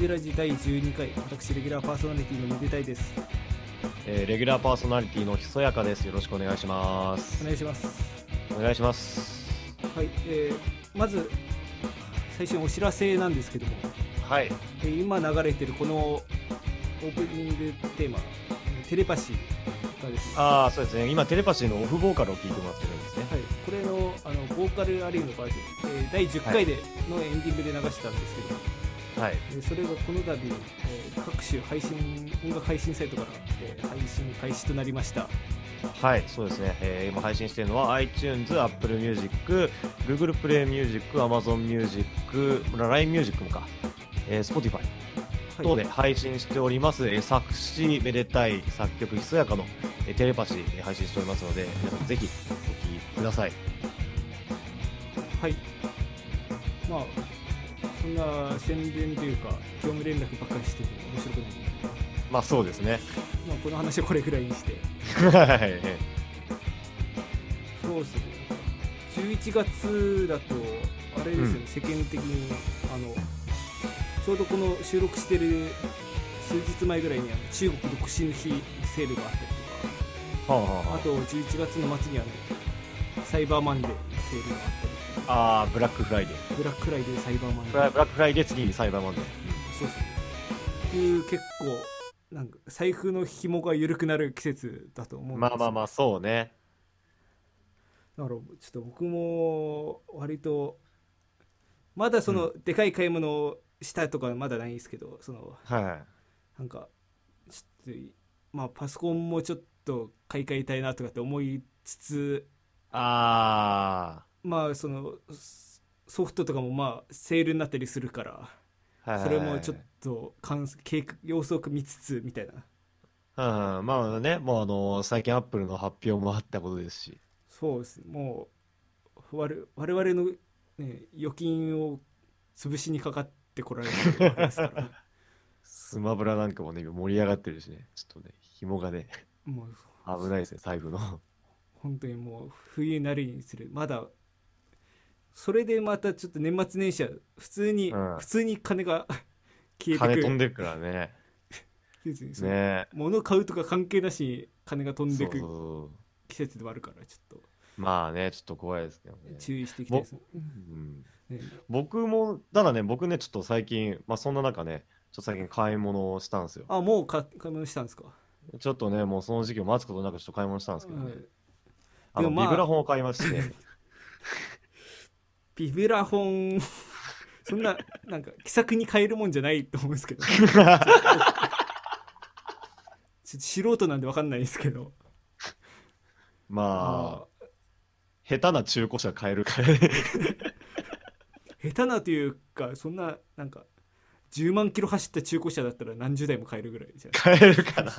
はい、メデラジ第12回、私、レギュラーパーソナリティのめでたいです。えーレギュラーパーソナリティのひそやかです。よろしくお願いしますお。願いします。お願いします。はい、えー、まず、最初にお知らせなんですけども、はい。えー今流れてるこのオープニングテーマ、えーテレパシーがですね、ああ、そうですね。今、テレパシーのオフボーカルを聞いてもらってるんですね。はい、これのあのボーカルアリウムのバージョン、えー第10回でのエンディングで流したんですけど、はい。えーそれがこの度、えー各種配信音楽配信サイトから、えー配信開始となりました。はい、そうですね。えー今配信しているのは iTunes、Apple Music、Google Play Music、Amazon Music、LINE Music もか、えー Spotify はい等で配信しております、えー作詞めでたい作曲ひそやかの、えーテレパシー配信しておりますので、皆さんぜひお聴きください。はい。まあ、そんな宣伝というか、業務連絡ばっかりしてて面白くない。まあそうですね。まあ、この話はこれぐらいにして。はい。そうですね。11月だと、あれですよね、うん世間的に、あの、ちょうどこの収録してる数日前ぐらいにあの中国独身の日セールがあったりとはあはあか、あはと11月の末にあの、サイバーマンデーセールがあったりあ、あーブラックフライデー。ブラックフライデー、サイバーマンデーブ。ラックフライデー次にサイバーマンデー。そうですね。っていう結構なんか財布の紐が緩くなる季節だと思うんですまあまあまあ、そうね。だからちょっと僕も割とまだそのでかい買い物をしたとかまだないんですけどそのはい。なんかちょっとまあパソコンもちょっと買い替えたいなとかって思いつつあまあそのソフトとかもまあセールになったりするからそれもちょっと様子を見つつみたいな。うんうん、まあね、もうあの、最近アップルの発表もあったことですし。そうですね。もう我我々の、ね、預金を潰しにかかってこられるですから。スマブラなんかもね、今盛り上がってるしね。ちょっとね、紐がね、もう危ないですね、財布の。本当にもう冬になるにつれまだそれでまたちょっと年末年始は普通に、うん普通に金が 消えて金く飛んでるからね。ね物買うとか関係なしに金が飛んでくそうそう季節ではあるからちょっまあね、ちょっと怖いですけどねと。注意していきたいですねうんね僕も、ただね、僕ね、ちょっと最近、まあそんな中ね、ちょっと最近買い物をしたんですよ。あもう買買い物したんですか、ちょっとね、もうその時期を待つことなくちょっと買い物したんですけどね。はいあの、ビブラフォンを買いまして。ビブラフォン。そんななんか気さくに買えるもんじゃないと思うんですけど。ちょっと素人なんで分かんないですけど。まあ、下手な中古車買えるか。下手なというかそんななんか10万キロ走った中古車だったら何十台も買えるぐらいじゃ買えるかな。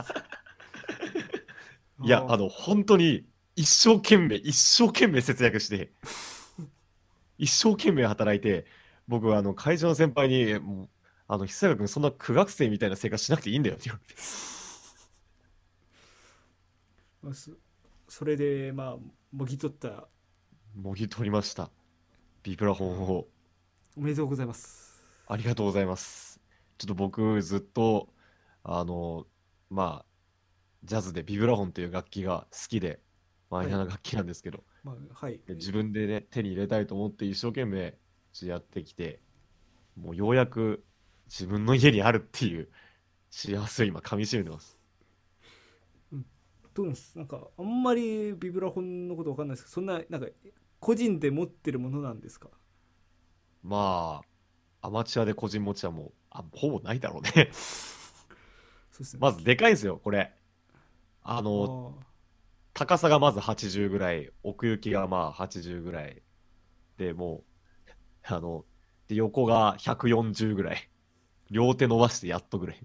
いや、あの、本当に、一生懸命、一生懸命節約して、一生懸命働いて、僕は、あの、会社の先輩に、もう、あの、久坂君、そんな苦学生みたいな生活しなくていいんだよって言われて。まあそそれでまあもぎ取ったもぎ取りました。ビブラフォンを。おめでとうございますありがとうございます。ちょっと僕、ずっと、あの、まあ、ジャズでビブラフォンっていう楽器が好きで、マイナーな楽器なんですけど、まあはいで自分でね、手に入れたいと思って一生懸命やってきて、もうようやく自分の家にあるっていう幸せを今噛み締めてます。どうなんです？なんかあんまりビブラフォンのこと分かんないですけどそんななんか個人で持ってるものなんですか？まあ、アマチュアで個人持ちはもう、あ、ほぼないだろうね。そうですねまずでかいんですよ、これ。ああの、ー高さがまず80ぐらい、奥行きがまあ80ぐらい。で、もう、あの、で、横が140ぐらい。両手伸ばしてやっとぐらい。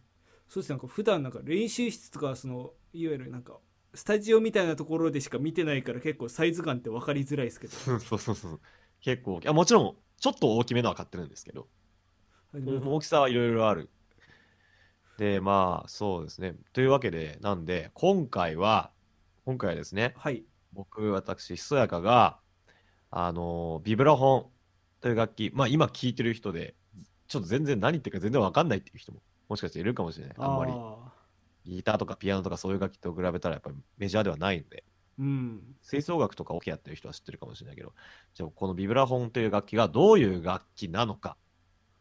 そうですねなんか普段なんか練習室とかそのいわゆるなんかスタジオみたいなところでしか見てないから結構サイズ感って分かりづらいですけどそうそうそうそう。結構、あもちろん、ちょっと大きめのは買ってるんですけど、大きさはいろいろある。で、まあ、そうですね。というわけで、なんで、今回は、今回はですね、はい。僕、私、ひそやかが、あの、ビブラフォンという楽器、まあ、今聴いてる人で、ちょっと全然何言ってるか全然わかんないっていう人ももしかしているかもしれない。あんまりあギターとかピアノとかそういう楽器と比べたらやっぱりメジャーではないので、ーうん。吹奏楽とかオケやってる人は知ってるかもしれないけど、じゃあこのビブラフォンという楽器がどういう楽器なのか、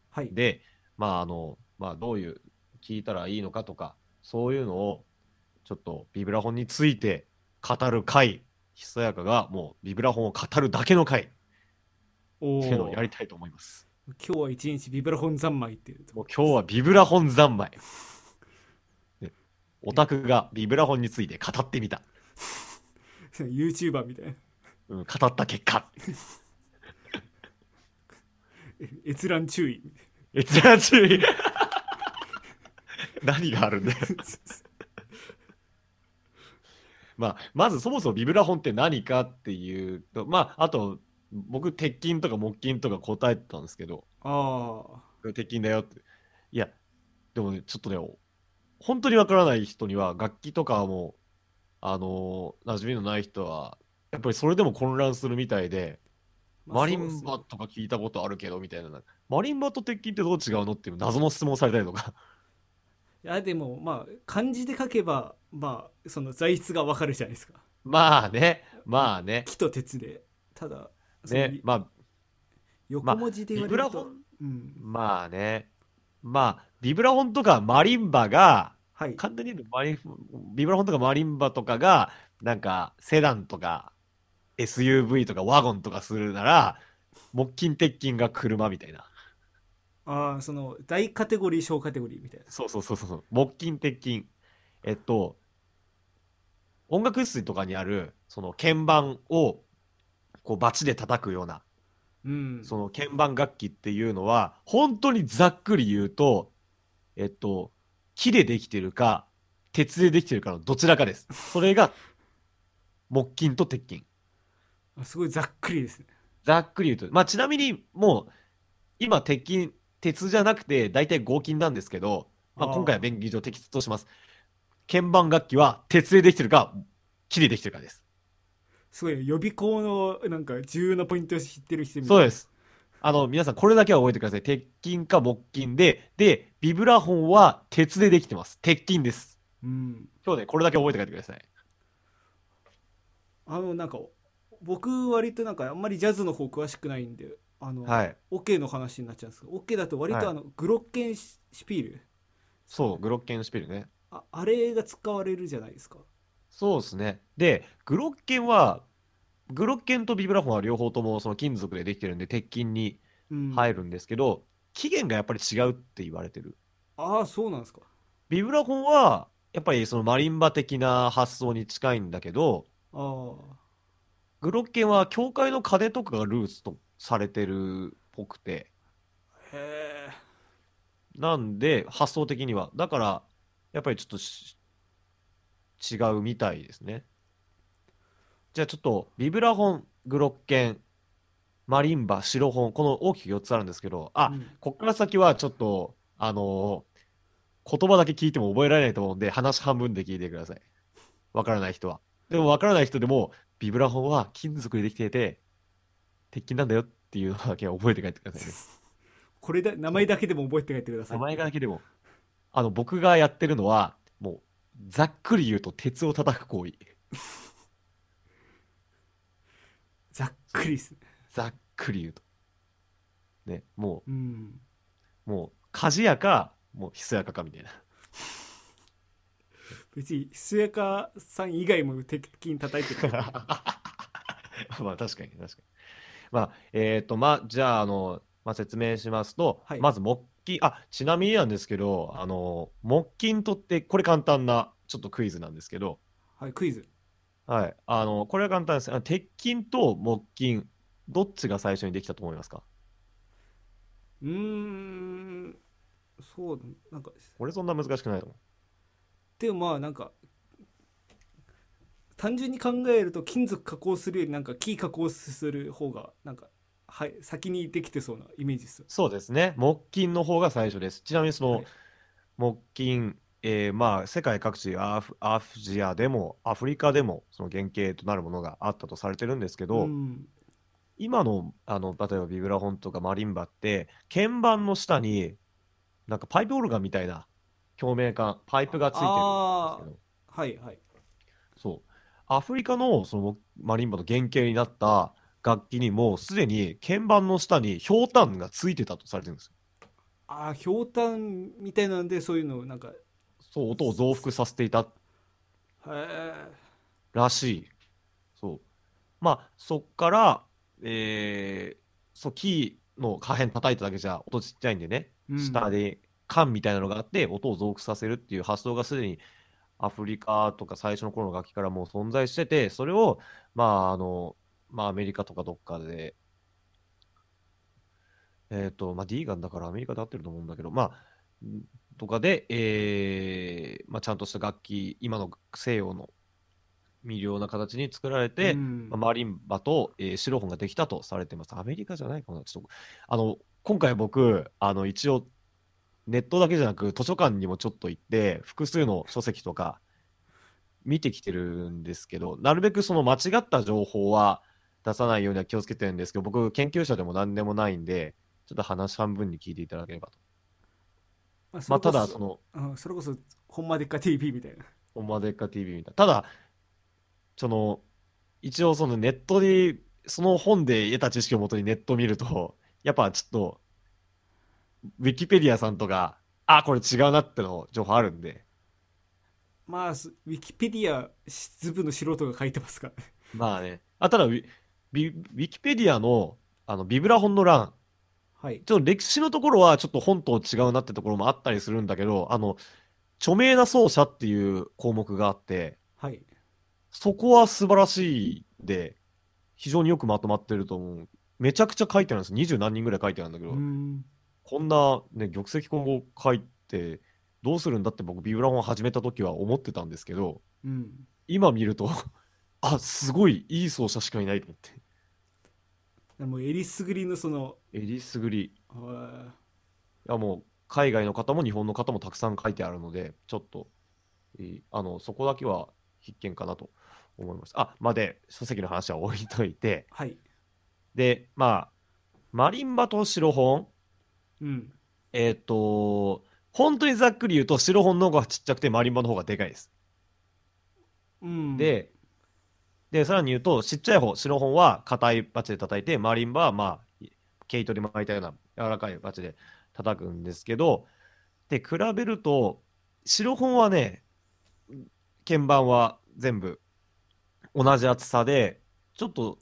はい。で、まああの、まあどういう、聞いたらいいのかとか、そういうのを、ちょっとビブラフォンについて語る回、ひそやかがもうビブラフォンを語るだけの回っおていうのをーやりたいと思います。今日は一日ビブラフォン三昧っていうもう今日はビブラフォン三昧。ねオタクがビブラフォンについて語ってみた。YouTuber みたいなうん、語った結果。え閲覧注意閲覧注意。何があるんだよ。まあ、まずそもそもビブラフォンって何かっていうと、まあ、あと、僕、鉄筋とか木筋とか答えてたんですけど、ああ鉄筋だよって。いや、でもね、ちょっとね、本当にわからない人には、楽器とかも、あのー馴染みのない人は、やっぱりそれでも混乱するみたいで、まあマリンバとか聞いたことあるけど、みたいな。マリンバと鉄筋ってどう違うのっていう謎の質問されたりとか。いやでもまあ漢字で書けばまあその材質がわかるじゃないですかまあね、まあね。木と鉄でただね、まあ、横文字で言われると、ビブラフォンうん、まあね。まあ、ビブラフォンとかマリンバが、はい簡単に言うとマリン、ビブラフォンとかマリンバとかが、なんか、セダンとか、SUV とかワゴンとかするなら、木筋鉄筋が車みたいな。ああその大カテゴリー小カテゴリーみたいなそうそうそうそう。木筋鉄筋。えっと、音楽室とかにある、その鍵盤を、こう、バチで叩くような、うんその鍵盤楽器っていうのは、本当にざっくり言うと、えっと、木でできてるか、鉄でできてるかのどちらかです。それが、木筋と鉄筋。あすごいざっくりですねざっくり言うと。まあ、ちなみに、もう、今、鉄筋、鉄じゃなくて、大体合金なんですけど、まあ、今回は便宜上適切とします。鍵盤楽器は、鉄でできてるか、木でできてるかです。すごい予備校のなんか重要なポイントを知ってる人そうです。あの、皆さん、これだけは覚えてください。鉄筋か木筋で、で、ビブラフォンは鉄でできてます。鉄筋です。うん今日ね、これだけ覚えて帰ってください。あのなんか僕割となんかあんまりジャズの方詳しくないんであの、はい。オケの話になっちゃうんですけどオケだと割はいとあの、グロッケンシシピール？そう、グロッケンシュピルね。ああれが使われるじゃないですかそうですね。で、グロッケンは、グロッケンとビブラフォンは両方ともその金属でできてるんで、鉄筋にうん入るんですけど、起源がやっぱり違うって言われてる。ああそうなんですかビブラフォンは、やっぱりそのマリンバ的な発想に近いんだけど、ああグロッケンは教会の鐘とかがルーツとされてるっぽくて、へえなんで、発想的には。だから、やっぱりちょっとし違うみたいですね。じゃあちょっと、ビブラフォン、グロッケン、マリンバ、シロフォン、この大きく4つあるんですけど、あ、うんこっから先はちょっと、あのー言葉だけ聞いても覚えられないと思うんで、話半分で聞いてください。わからない人は。でもわからない人でも、ビブラフォンは金属でできていて、鉄筋なんだよっていうのだけは覚えて帰ってくださいね。これだ名前だけでも覚えて帰ってください名前がだけでも。あの、僕がやってるのは、もう、ざっくり言うと、鉄を叩く行為。ざっくりですねざっくり言うと。ね、もうんう、もう、鍛冶屋か、もう、ひそやかかみたいな。別にひそやかさん以外も鉄筋叩いてる まあ、確かに、確かに。まあ、えっ、と、まあ、じゃあ、あの、まあ、説明しますと、はいまず、木筋、あ、ちなみになんですけど、あの、木筋とって、これ簡単な、ちょっとクイズなんですけど、はいクイズはい。あの、これは簡単です。あの鉄筋と木筋、どっちが最初にできたと思いますか？うーんそうなんかこれそんな難しくないと思う。でもまあなんか単純に考えると金属加工するよりなんか木加工する方がなんかはい先にできてそうなイメージですよ。そうですね。木筋の方が最初です。ちなみにその、はい。木筋、えーまあ世界各地アフ、アフジアでもアフリカでもその原型となるものがあったとされてるんですけど、うん。今のあの例えばビブラフォンとかマリンバって鍵盤の下になんかパイプオルガンみたいな表面管パイプがついてるんですけど。はいはい。そうアフリカのそのマリンバの原型になった楽器にもすでに鍵盤の下にひょうたんがついてたとされてるんですよ。ああひょうたんみたいなんでそういうのをなんか。へそう音を増幅させていたえらしい。そう。まあそっからえー、そうキーの破片叩いただけじゃ音ちっちゃいんでね。うん。下で管みたいなのがあって音を増幅させるっていう発想がすでにアフリカとか最初の頃の楽器からもう存在しててそれをまああのまあアメリカとかどっかでえっ、とまあ D ガンだからアメリカで合ってると思うんだけどまあんとかで、えーまあ、ちゃんとした楽器今の西洋の微量な形に作られて、うんまあマリンバと、えーシロフォンができたとされてます。アメリカじゃないかなちょっと、あの、今回僕、あの、一応、ネットだけじゃなく、図書館にもちょっと行って、複数の書籍とか、見てきてるんですけど、なるべくその間違った情報は出さないようには気をつけてるんですけど、僕、研究者でも何でもないんで、ちょっと話半分に聞いていただければと。まあまあ、ただ、そその、うんそれこそほんまでっか TV みたいなオマデッカ TV みたいな。ただ、その、一応そのネットで、その本で得た知識をもとにネットを見ると、やっぱちょっと、ウィキペディアさんとか、あ、これ違うなっての情報あるんで、まあすウィキペディアずぶの素人が書いてますから。ねまあね。あ、ただウィ、ビウィキペディアの、あの、ビブラ本の欄、はい。ちょっと歴史のところはちょっと本と違うなってところもあったりするんだけど、あの、著名な奏者っていう項目があって、はい。そこは素晴らしいで、非常によくまとまってると思う。めちゃくちゃ書いてあるんです。二十何人ぐらい書いてあるんだけど、うんこんな、ね、玉石混合書いて、どうするんだって僕、ビブラフォン始めた時は思ってたんですけど、うん今見ると、あ、すごいいい奏者しかいないと思って。でもえりすぐりのそのえりすぐり。いあや、もう、海外の方も日本の方もたくさん書いてあるので、ちょっと、えーあの、そこだけは必見かなと思います。あ、まあ、で、書籍の話は置いといて、ーはいで、まあ、マリンバとシロフォン、うんえっ、と、本当にざっくり言うと、シロフォンの方がちっちゃくて、マリンバの方がでかいです。うんで、で、さらに言うと、ちっちゃい方、シロフォンは硬いバチで叩いて、マリンバは、まあ、毛糸で巻いたような柔らかいバチで叩くんですけど、で、比べると、シロフォンはね、鍵盤は全部同じ厚さで、ちょっと、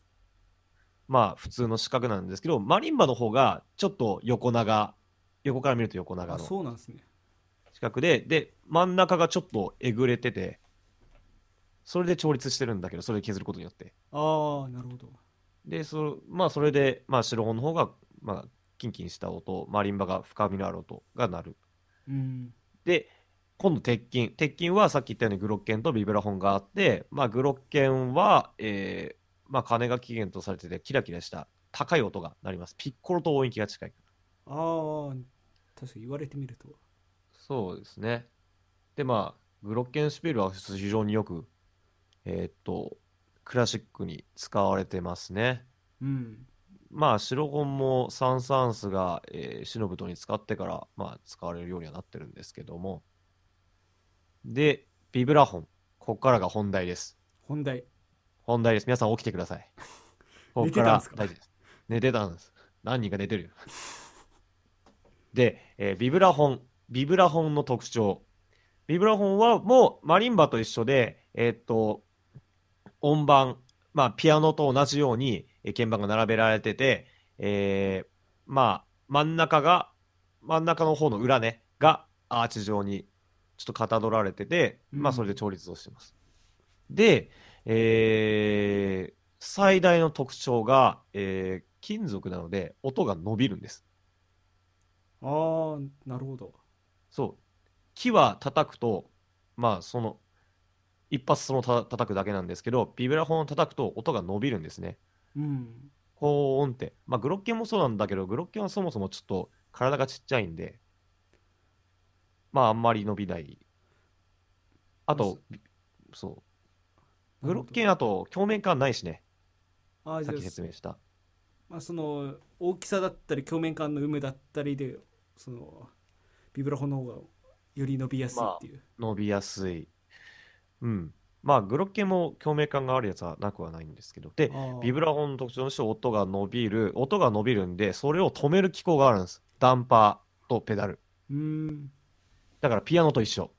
まあ、普通の四角なんですけど、マリンバの方がちょっと横長、横から見ると横長あのそうなんですね四角で、で、真ん中がちょっとえぐれてて、それで調律してるんだけど、それで削ることによって。ああなるほどで、そまあ、それで、まあ、白本の方が、まあ、キンキンした音、マリンバが深みのある音が鳴る。うんで、今度、鉄筋。鉄筋はさっき言ったようにグロッケンとビブラフォンがあって、まあ、グロッケンは、えーまあ、鐘が起源とされてて、キラキラした高い音が鳴ります。ピッコロと音域が近い。ああ確かに言われてみるとそうですね。で、まあ、グロッケンシュピールは非常によく、えーっと、クラシックに使われてますね。うんまあ、白本もサン・サンスが、えーシノブトに使ってから、まあ、使われるようにはなってるんですけども。で、ビブラフォン。ここからが本題です。本題本題です。皆さん起きてください。ここか寝てたんですか？ら大事です。寝てたんです。何人か寝てるよ。で、えービブラフォン。ビブラフォンの特徴。ビブラフォンはもうマリンバと一緒で、えーっと、音盤、まあ、ピアノと同じように、えー鍵盤が並べられてて、えーまあ、真ん中が、真ん中の方の裏ね、がアーチ状にちょっとかたどられてて、まあ、うんそれで調律をしてます。で、えー最大の特徴が、えー金属なので音が伸びるんです。ああなるほどそう。木は叩くと、まあその、一発そのた叩くだけなんですけど、ビブラフォンを叩くと音が伸びるんですね。うん高音って。まあグロッケンもそうなんだけど、グロッケンはそもそもちょっと体がちっちゃいんで、まああんまり伸びない。あと、びそう。グロッケンあと鏡面感ないしね。さっきああじゃあ説明した。まあ、その大きさだったり鏡面感の有無だったりでそのビブラフォンの方がより伸びやすいっていう、伸びやすい。うん。まあ、グロッケンも共鳴感があるやつはなくはないんですけど。で、ビブラフォンの特徴として音が伸びる、音が伸びるんで、それを止める機構があるんです。ダンパーとペダル。うーんだからピアノと一緒。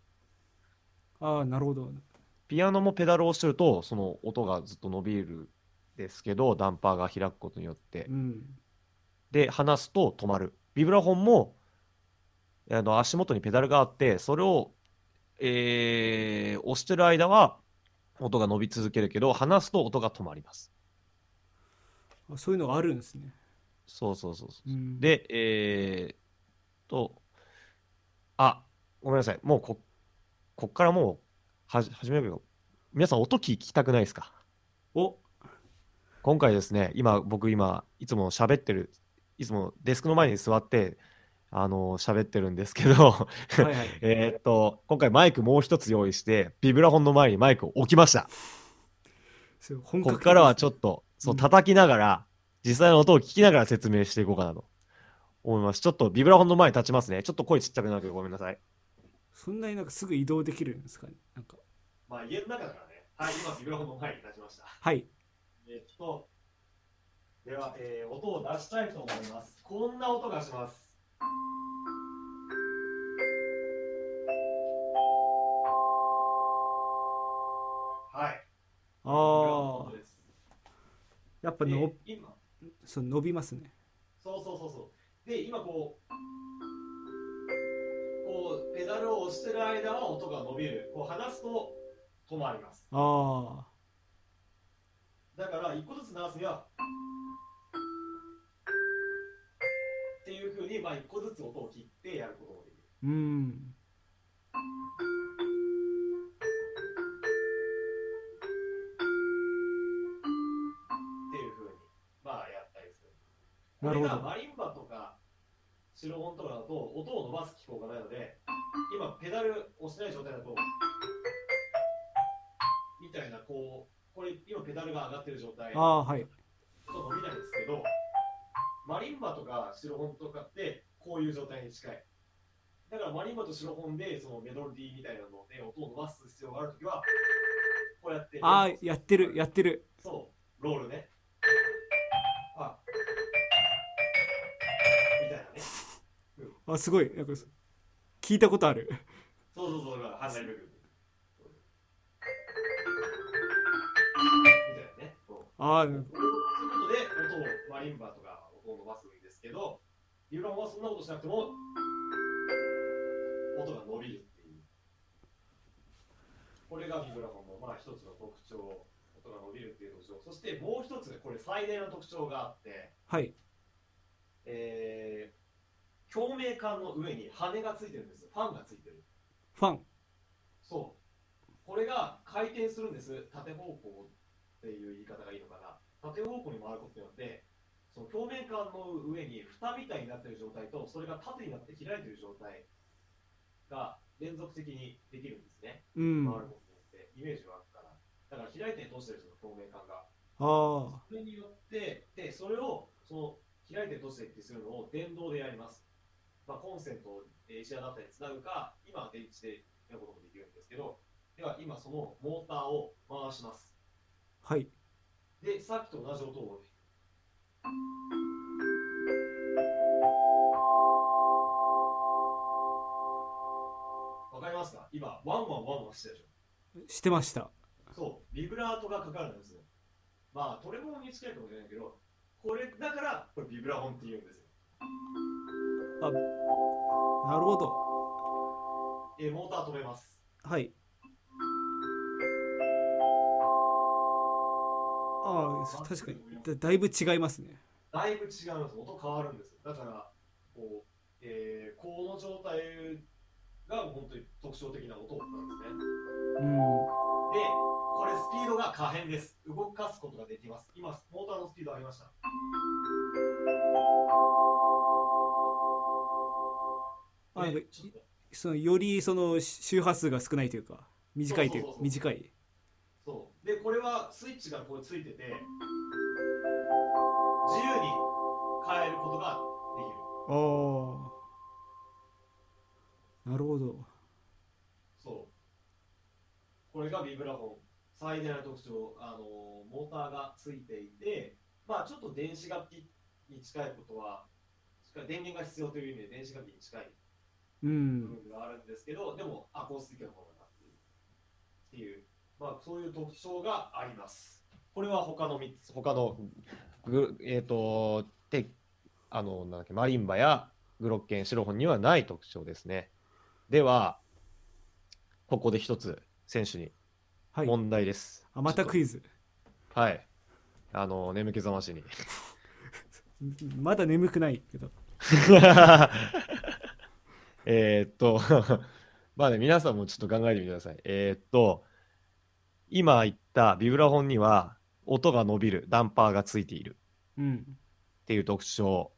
ああなるほどピアノもペダルを押してると、その音がずっと伸びるんですけど、ダンパーが開くことによってう。んで、離すと止まる。ビブラフォンも、あの足元にペダルがあって、それを、えー押してる間は音が伸び続けるけど、離すと音が止まります。あそういうのがあるんですね、そうそうそうそう。うん、で、えー、と、あ、ごめんなさい。もうこ、こっからもう、はじ、始めるけど、皆さん音聞きたくないですか？お今回ですね、今、僕今、いつも喋ってる、いつもデスクの前に座って、あの、喋ってるんですけど、はいはい えーっと、今回マイクもう一つ用意して、ビブラフォンの前にマイクを置きました。こっからはちょっと、そうう、ん叩きながら、実際の音を聞きながら説明していこうかなと思います。ちょっとビブラフォンの前に立ちますね。ちょっと声ちっちゃくなるけどごめんなさい。そんなになんかすぐ移動できるんですかね？なんかまあ家の中だからね。はい、今ビブラフォンの前に立ちました。はいえっと、では、えー音を出したいと思います。こんな音がします。はい。ああやっぱので今、そう伸びますねそうそうそうそう。で、今こう、こう、ペダルを押してる間は音が伸びる。こう離すと止まります。あだから、一個ずつ鳴らすには、っていうふうに、まあ、一個ずつ音を切ってやることもできる。あうんっていうふうに、まあ、やったりする。なるほどマリンバとか、シロフォンとかだと、音を伸ばす機構がないので、今、ペダル押してない状態だと、みたいな、こう、これ、今、ペダルが上がってる状態。ああはい音伸びないんですけど、マリンバとかシロフォンとかってこういう状態に近い。だからマリンバとシロフォンでそのメロディーみたいなので音を伸ばす必要があるときは、こうやって。ああやってるやってるそう、ロールね。あすごいなんか聞いたことあるそうそうそう、ハンダリ部分。みたいなね。そうああそういうことで音をマリンバとか音を伸ばすんですけど、ビブランはそんなことしなくても音が伸びるっていう。これがビブラフォンのまあ一つの特徴、音が伸びるっていう特徴。そしてもう一つ、これ最大の特徴があって、はいえー、共鳴管の上に羽がついてるんです。ファンがついてる。ファンそう。これが回転するんです。縦方向っていう言い方がいいのかな。縦方向に回ることによって、その表面管の上に蓋みたいになっている状態と、それが縦になって開いている状態が連続的にできるんですね。うん回ることによって、イメージ湧くから。だから開いて閉じてるその表面管が。ああそれによって、で、それを、その、開いて閉じてってするのを電動でやります。まあ、コンセントをえー石アダプターにつなぐか、今は電池でやることもできるんですけど、では今そのモーターを回します。はいで、さっきと同じ音を。わかりますか？今、ワンワンワンワンしてるでしょ。してましたそう、ビブラートがかかるんですよ。まあ、トレモロに近いかもしれないけど、これだから、これビブラフォンって言うんですよ。なるほどえーモーター止めます。はいああ確かにだだいぶ違いますねだいぶ違うんです。音変わるんです。だから、こう、えー、この状態が本当に特徴的な音なんですね。うんで、これスピードが可変です。動かすことができます。今、モーターのスピードありました。あそのよりその周波数が少ないというか短いというそうそうそうそう短いそう。で、これはスイッチがこれついてて、自由に変えることができる。ああなるほどそう。これがビブラフォン。最大の特徴、あのモーターがついていて、まあちょっと電子楽器に近いことは、電源が必要という意味で電子楽器に近いうん部分があるんですけど、でもアコースティックの方がなっているっていう、まあそういう特徴があります。これは他の3つ、他のグえっ、と、で、あの、なんだっけ、マリンバやグロッケン、シロフォンにはない特徴ですね。では、ここで一つ選手にはい問題です。あまたクイズはい。あの、眠気覚ましに。まだ眠くないけど えーっと、まあね、皆さんもちょっと考えてみてください。えーっと、今言ったビブラフォンには音が伸びる、ダンパーがついているうんっていう特徴。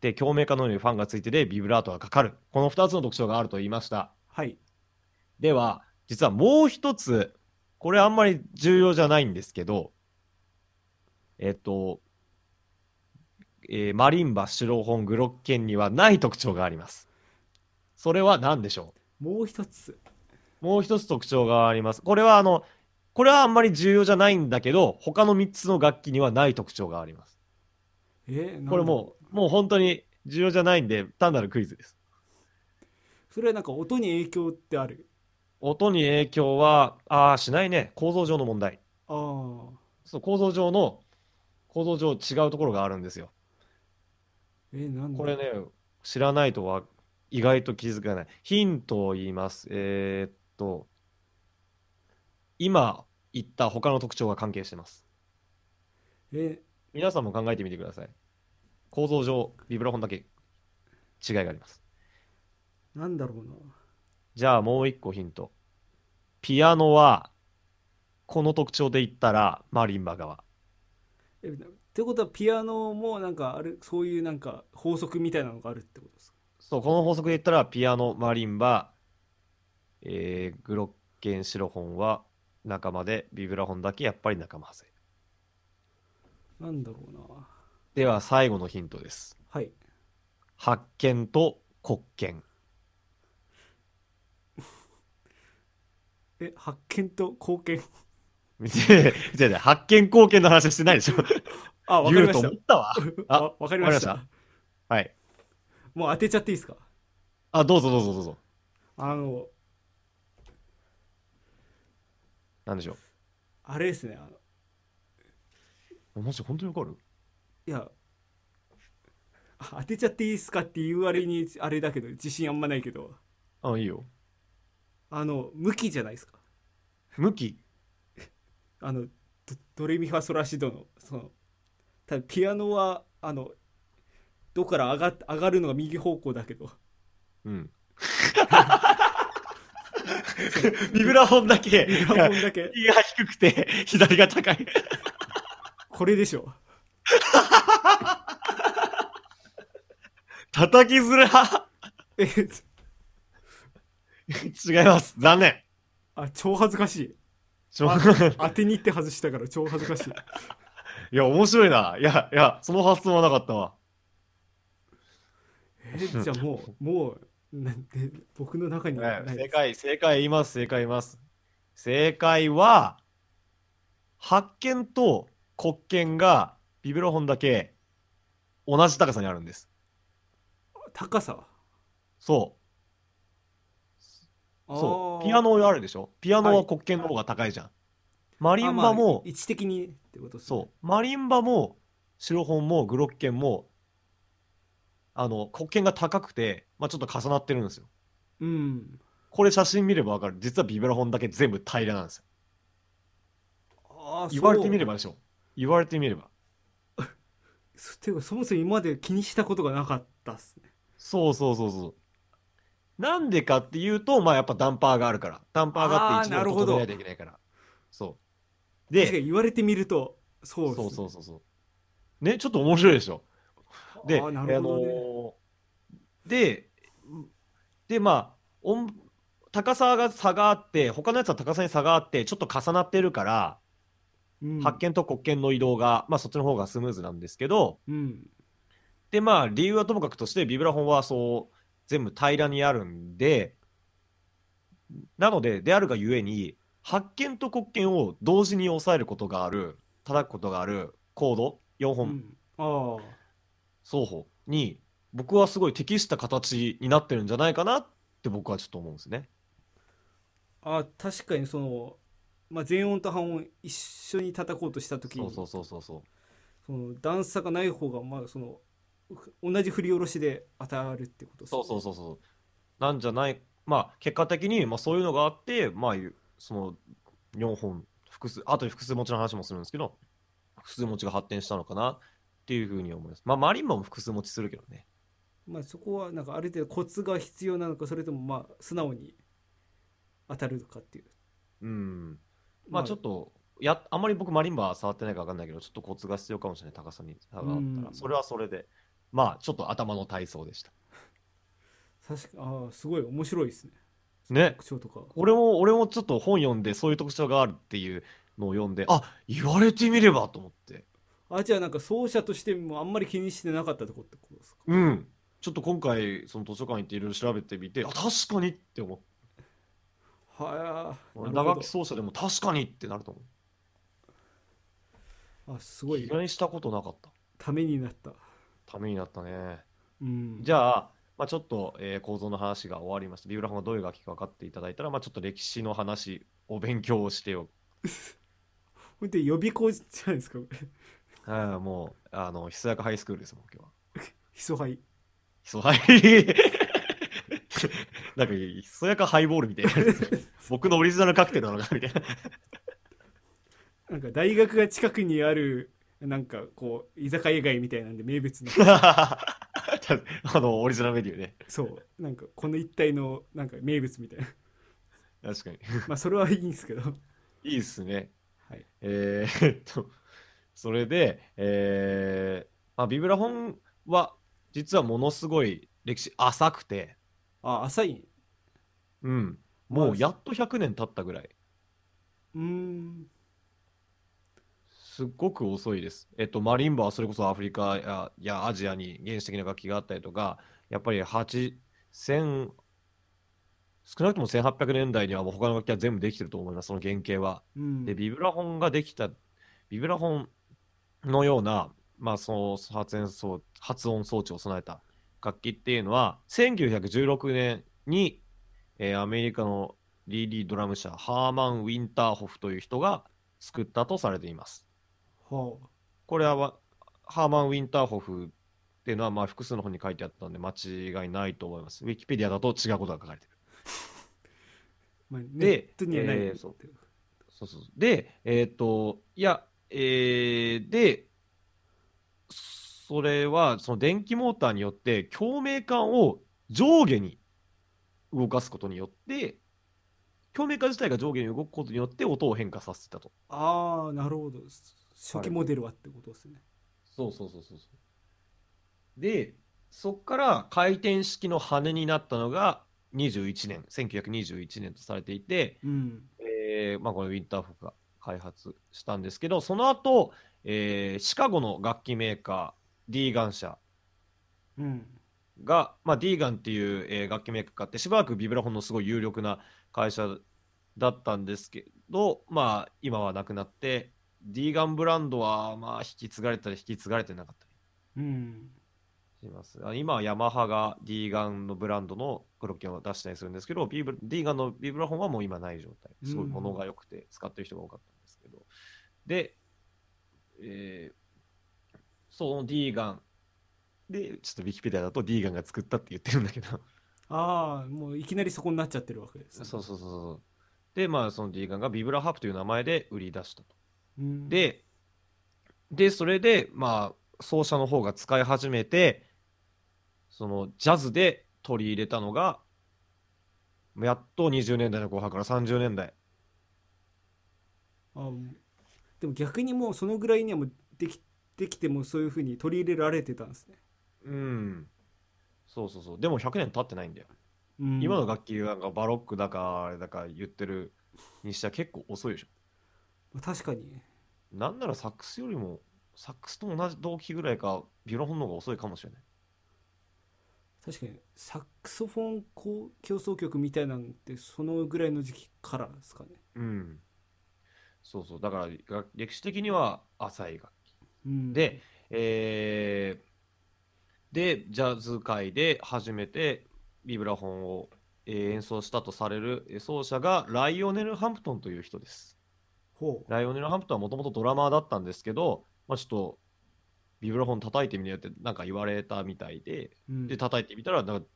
で、共鳴可能にファンがついててビブラートがかかる。この2つの特徴があると言いました。はいでは、実はもう一つ、これあんまり重要じゃないんですけど、えっと、えーマリンバ、シロフォン、グロッケンにはない特徴があります。それは何でしょもう一つうもう一つ特徴があります。これはあの、これはあんまり重要じゃないんだけど、他の3つの楽器にはない特徴があります。えー、これもう、もう本当に重要じゃないんで、単なるクイズです。それはなんか音に影響ってある？音に影響は、ああ、しないね。構造上の問題。ああそう、構造上の、構造上違うところがあるんですよ。えー、なんだこれね、知らないとは意外と気づかない。ヒントを言います。えーっと、今言った他の特徴が関係してます。え皆さんも考えてみてください。構造上、ビブラフォンだけ違いがあります。ー、なんだろうなじゃあもう一個ヒント。ピアノは、この特徴で言ったら、マリンバ側。えってことはピアノもなんかあるそういうなんか法則みたいなのがあるってことですか？そう、この法則で言ったら、ピアノ、マリンバ、えーグロッケン、シロフォンは仲間で、ビブラフォンだけやっぱり仲間外れ。なんだろうなでは、最後のヒントです。はい発見と黒鍵。え発見と貢献？見て、見て、発見貢献の話してないでしょ。あわかりました言うと思ったわ。ああわかりましたはい。もう当てちゃっていいですか？あ、どうぞどうぞどうぞ。あのなんでしょあれですねあのう。マジ本当にわかる？いやあ当てちゃっていいですかっていう割にあれだけど自信あんまないけどあ、いいよ。あの向きじゃないですか？向き？あのドドレミファソラシドのその多分ピアノはあのどこから上がっ上がるのが右方向だけどうん。ビブラフォンだけ、だけ右が低くて、左が高い。これでしょ叩きづらえ違います。残念。あ超恥ずかしい当てに行って外したから超恥ずかしいいや、面白いな。いや、いや、その発想はなかったわ。えじゃあ もうもうなんで僕の中にはない正解、正解言います、正解言います。正解は、発見と黒鍵がビブラフォンだけ同じ高さにあるんです。高さ？そう。そう。ピアノあるでしょ？ピアノは黒鍵の方が高いじゃん。マリンバも、位置的にってことねそう。マリンバも、シロフォンもグロッケンも、あの、黒鍵が高くて、まあちょっと重なってるんですよ。うんこれ写真見ればわかる。実はビブラフォンだけ全部平らなんですよ。ああ言われてみればばでしょ。言われてみれば。ていうかそもそも今まで気にしたことがなかったっすねそうそうそうそう。なんでかっていうと、まあやっぱダンパーがあるから。ダンパーがあって一度あーなるほど整えないといけないから。そう。で、に言われてみるとそうっすそうそうそうそう。ね、ちょっと面白いでしょ。で、あね、あのーで、で、まあ、音高さが差があって、他のやつは高さに差があって、ちょっと重なってるから、うん。発見と黒鍵の移動が、まあそっちの方がスムーズなんですけど、うん。で、まあ、理由はともかくとして、ビブラフォンはそう、全部平らにあるんで、なので、であるがゆえに、発見と黒鍵を同時に押さえることがある、叩くことがあるコード4本、うん、あ双方に、僕はすごい適した形になってるんじゃないかなって僕はちょっと思うんですね。ああ確かにその、まあ、全音と半音一緒に叩こうとした時にそうそうそうそうその段差がない方がまあその同じ振り下ろしで当たるってことですそうそうそうそう。なんじゃない、まあ、結果的に、まあ、そういうのがあって、まあ、いうその4本、複数、あとに複数持ちの話もするんですけど、複数持ちが発展したのかなっていうふうに思います。まあ、マリンバも複数持ちするけどね。まあそこはなんかある程度コツが必要なのかそれともまあ素直に当たるのかっていううん。まあ、ちょっと、やあんまり僕、マリンバ触ってないか分かんないけど、ちょっとコツが必要かもしれない、高さに差があったうんら。それはそれで、まあ、ちょっと頭の体操でした。確かああすごい面白いですねね。特徴とか俺も、俺もちょっと本読んで、そういう特徴があるっていうのを読んで、あ言われてみればと思って。あじゃあなんか奏者としてもあんまり気にしてなかったとこってことですか？うん。ちょっと今回、その図書館行っていろいろ調べてみて、あ、確かにって思って。はあ俺打なるほ楽器奏者でも確かにってなると思う。どあすごい気にしたことなかった。ためになったためになったね。うんじゃあ、まあ、ちょっと、えー構造の話が終わりました。ビブラフォンがどういう楽器か分かっていただいたら、まあ、ちょっと歴史の話を勉強してよ。ほんとに予備校じゃないですかこれはいもう、あの、ひそやかハイスクールですもん、今日は。ひそはいひそはい。なんか、ひそやかハイボールみたいなやつですよ。僕のオリジナルカクテルなのかみたいな。なんか大学が近くにあるなんかこう居酒屋街みたいなんで名物の あの、オリジナルメニューね。そうなんかこの一帯のなんか名物みたいな確かに。まあそれはいいんですけどいいっすね。はいえーえっと、それで、えーまあ、ビブラフォンは実はものすごい歴史浅くて、あ浅い？うん、もうやっと100年経ったぐらい、うーん。すっごく遅いです。えっと、マリンバはそれこそアフリカややアジアに原始的な楽器があったりとか、やっぱり8 1000少なくとも1800年代にはもう他の楽器は全部できてると思います、その原型は。うん。で、ビブラフォンができた、ビブラフォンのような、まあ、その発煙装発音装置を備えた楽器っていうのは、1916年に、えーアメリカのリーリードラム社、ハーマン・ウィンターホフという人が作ったとされています。はこれはわ、ハーマン・ウィンターホフっていうのは、まあ、複数の本に書いてあったんで、間違いないと思います。ウィキペディアだと違うことが書かれてる。あ、まあ、ネットにはない、えーそうそうそう。で、えっ、と、いや、えーで、それは、その電気モーターによって、共鳴管を上下に動かすことによって、共鳴管自体が上下に動くことによって音を変化させてたと。ああなるほど初期モデルはってことですね、そうそうそうそうそう。で、そこから回転式の羽になったのが21年、1921年とされていて、うんえーまあ、これウィンターフォーが開発したんですけど、その後、えーシカゴの楽器メーカー、ディーガン社うんが、まあ、ディーガンっていう、えー楽器メーカーって、しばらくビブラフォンのすごい有力な会社だったんですけど、まあ、今はなくなって、ディーガンブランドは、まあ、引き継がれたり引き継がれてなかったりうんします。あ今はヤマハがディーガンのブランドのクロッキを出したりするんですけど、ビブディーガンのビブラフォンはもう今ない状態。すごい物が良くて使ってる人が多かったけど。で、えーそのディーガンで、ちょっとウィキペディアだとディーガンが作ったって言ってるんだけど、ああもういきなりそこになっちゃってるわけです、そうそうそうそう。で、まあそのディーガンがビブラハープという名前で売り出したと。うん、で、で、それで、まあ、奏者の方が使い始めて、そのジャズで取り入れたのが、やっと20年代の後半から30年代。あでも逆にもうそのぐらいにはもうできできてもそういうふうに取り入れられてたんですね、うん。そうそうそう。でも100年経ってないんだよ。うん、今の楽器がなんかバロックだか、あれだか言ってるにしては結構遅いでしょ。確かになんならサックスよりもサックスと同じ同期ぐらいかビブラフォンの方が遅いかもしれない確かにサックスフォン競争曲みたいなんてそのぐらいの時期からですかねうんそうそう。だからが歴史的には浅い楽器。うん。で、えーでジャズ界で初めてビブラフォンを、えー演奏したとされるえー奏者がライオネル・ハンプトンという人です。ライオネル・ハンプトンはもともとドラマーだったんですけど、まあ、ちょっとビブラフォン叩いてみようってなんか言われたみたいでうん。で叩いてみたらなんか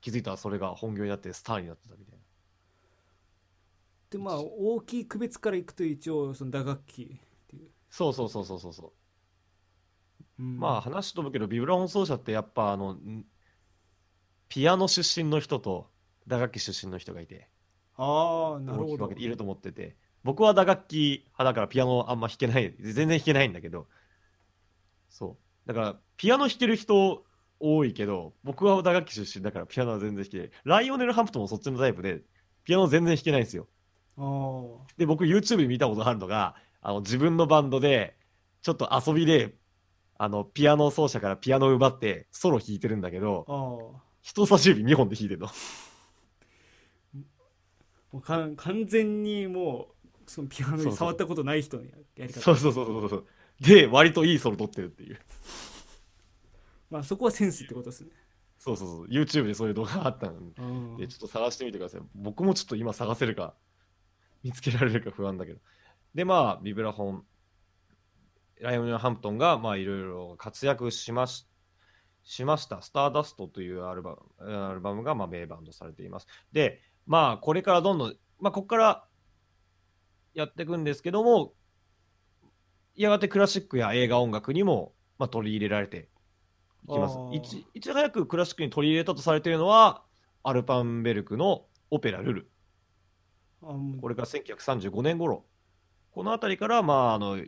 気づいたらそれが本業になってスターになってたみたいなでまあ大きい区別からいくと一応その打楽器っていう、そうそうそうそうそうそう。うん。まあ話飛ぶけどビブラフォン奏者ってやっぱあのんピアノ出身の人と打楽器出身の人がいて。ああなるほど。いると思ってて。僕は打楽器派だからピアノあんま弾けない全然弾けないんだけど。そう。だからピアノ弾ける人多いけど僕は打楽器出身だからピアノは全然弾けない。ライオネル・ハンプトンもそっちのタイプでピアノ全然弾けないんですよで僕 YouTube で見たことあるのがあの自分のバンドでちょっと遊びであのピアノ奏者からピアノを奪ってソロ弾いてるんだけど人差し指2本で弾いてるの。もう完全にもうそのピアノに触ったことない人のややり方。そうそうそうそうそう。で割といいソロ取ってるっていう。まあそこはセンスってことですね。そうそうそう。YouTube でそういう動画があったんでちょっと探してみてください。僕もちょっと今探せるか 見つけられるか不安だけど。でまあビブラフォンライオネル・ハンプトンがまあいろいろ活躍しまししました「スターダスト」というアルバムアルバムがまあ名バンドされています。でまあこれからどんどんまあここからやっていくんですけどもやがてクラシックや映画音楽にも、まあ、取り入れられていきます。いちいち早くクラシックに取り入れたとされているのはアルパンベルクのオペラ「ルル。あもう」これが1935年頃。この辺りから、まあ、あの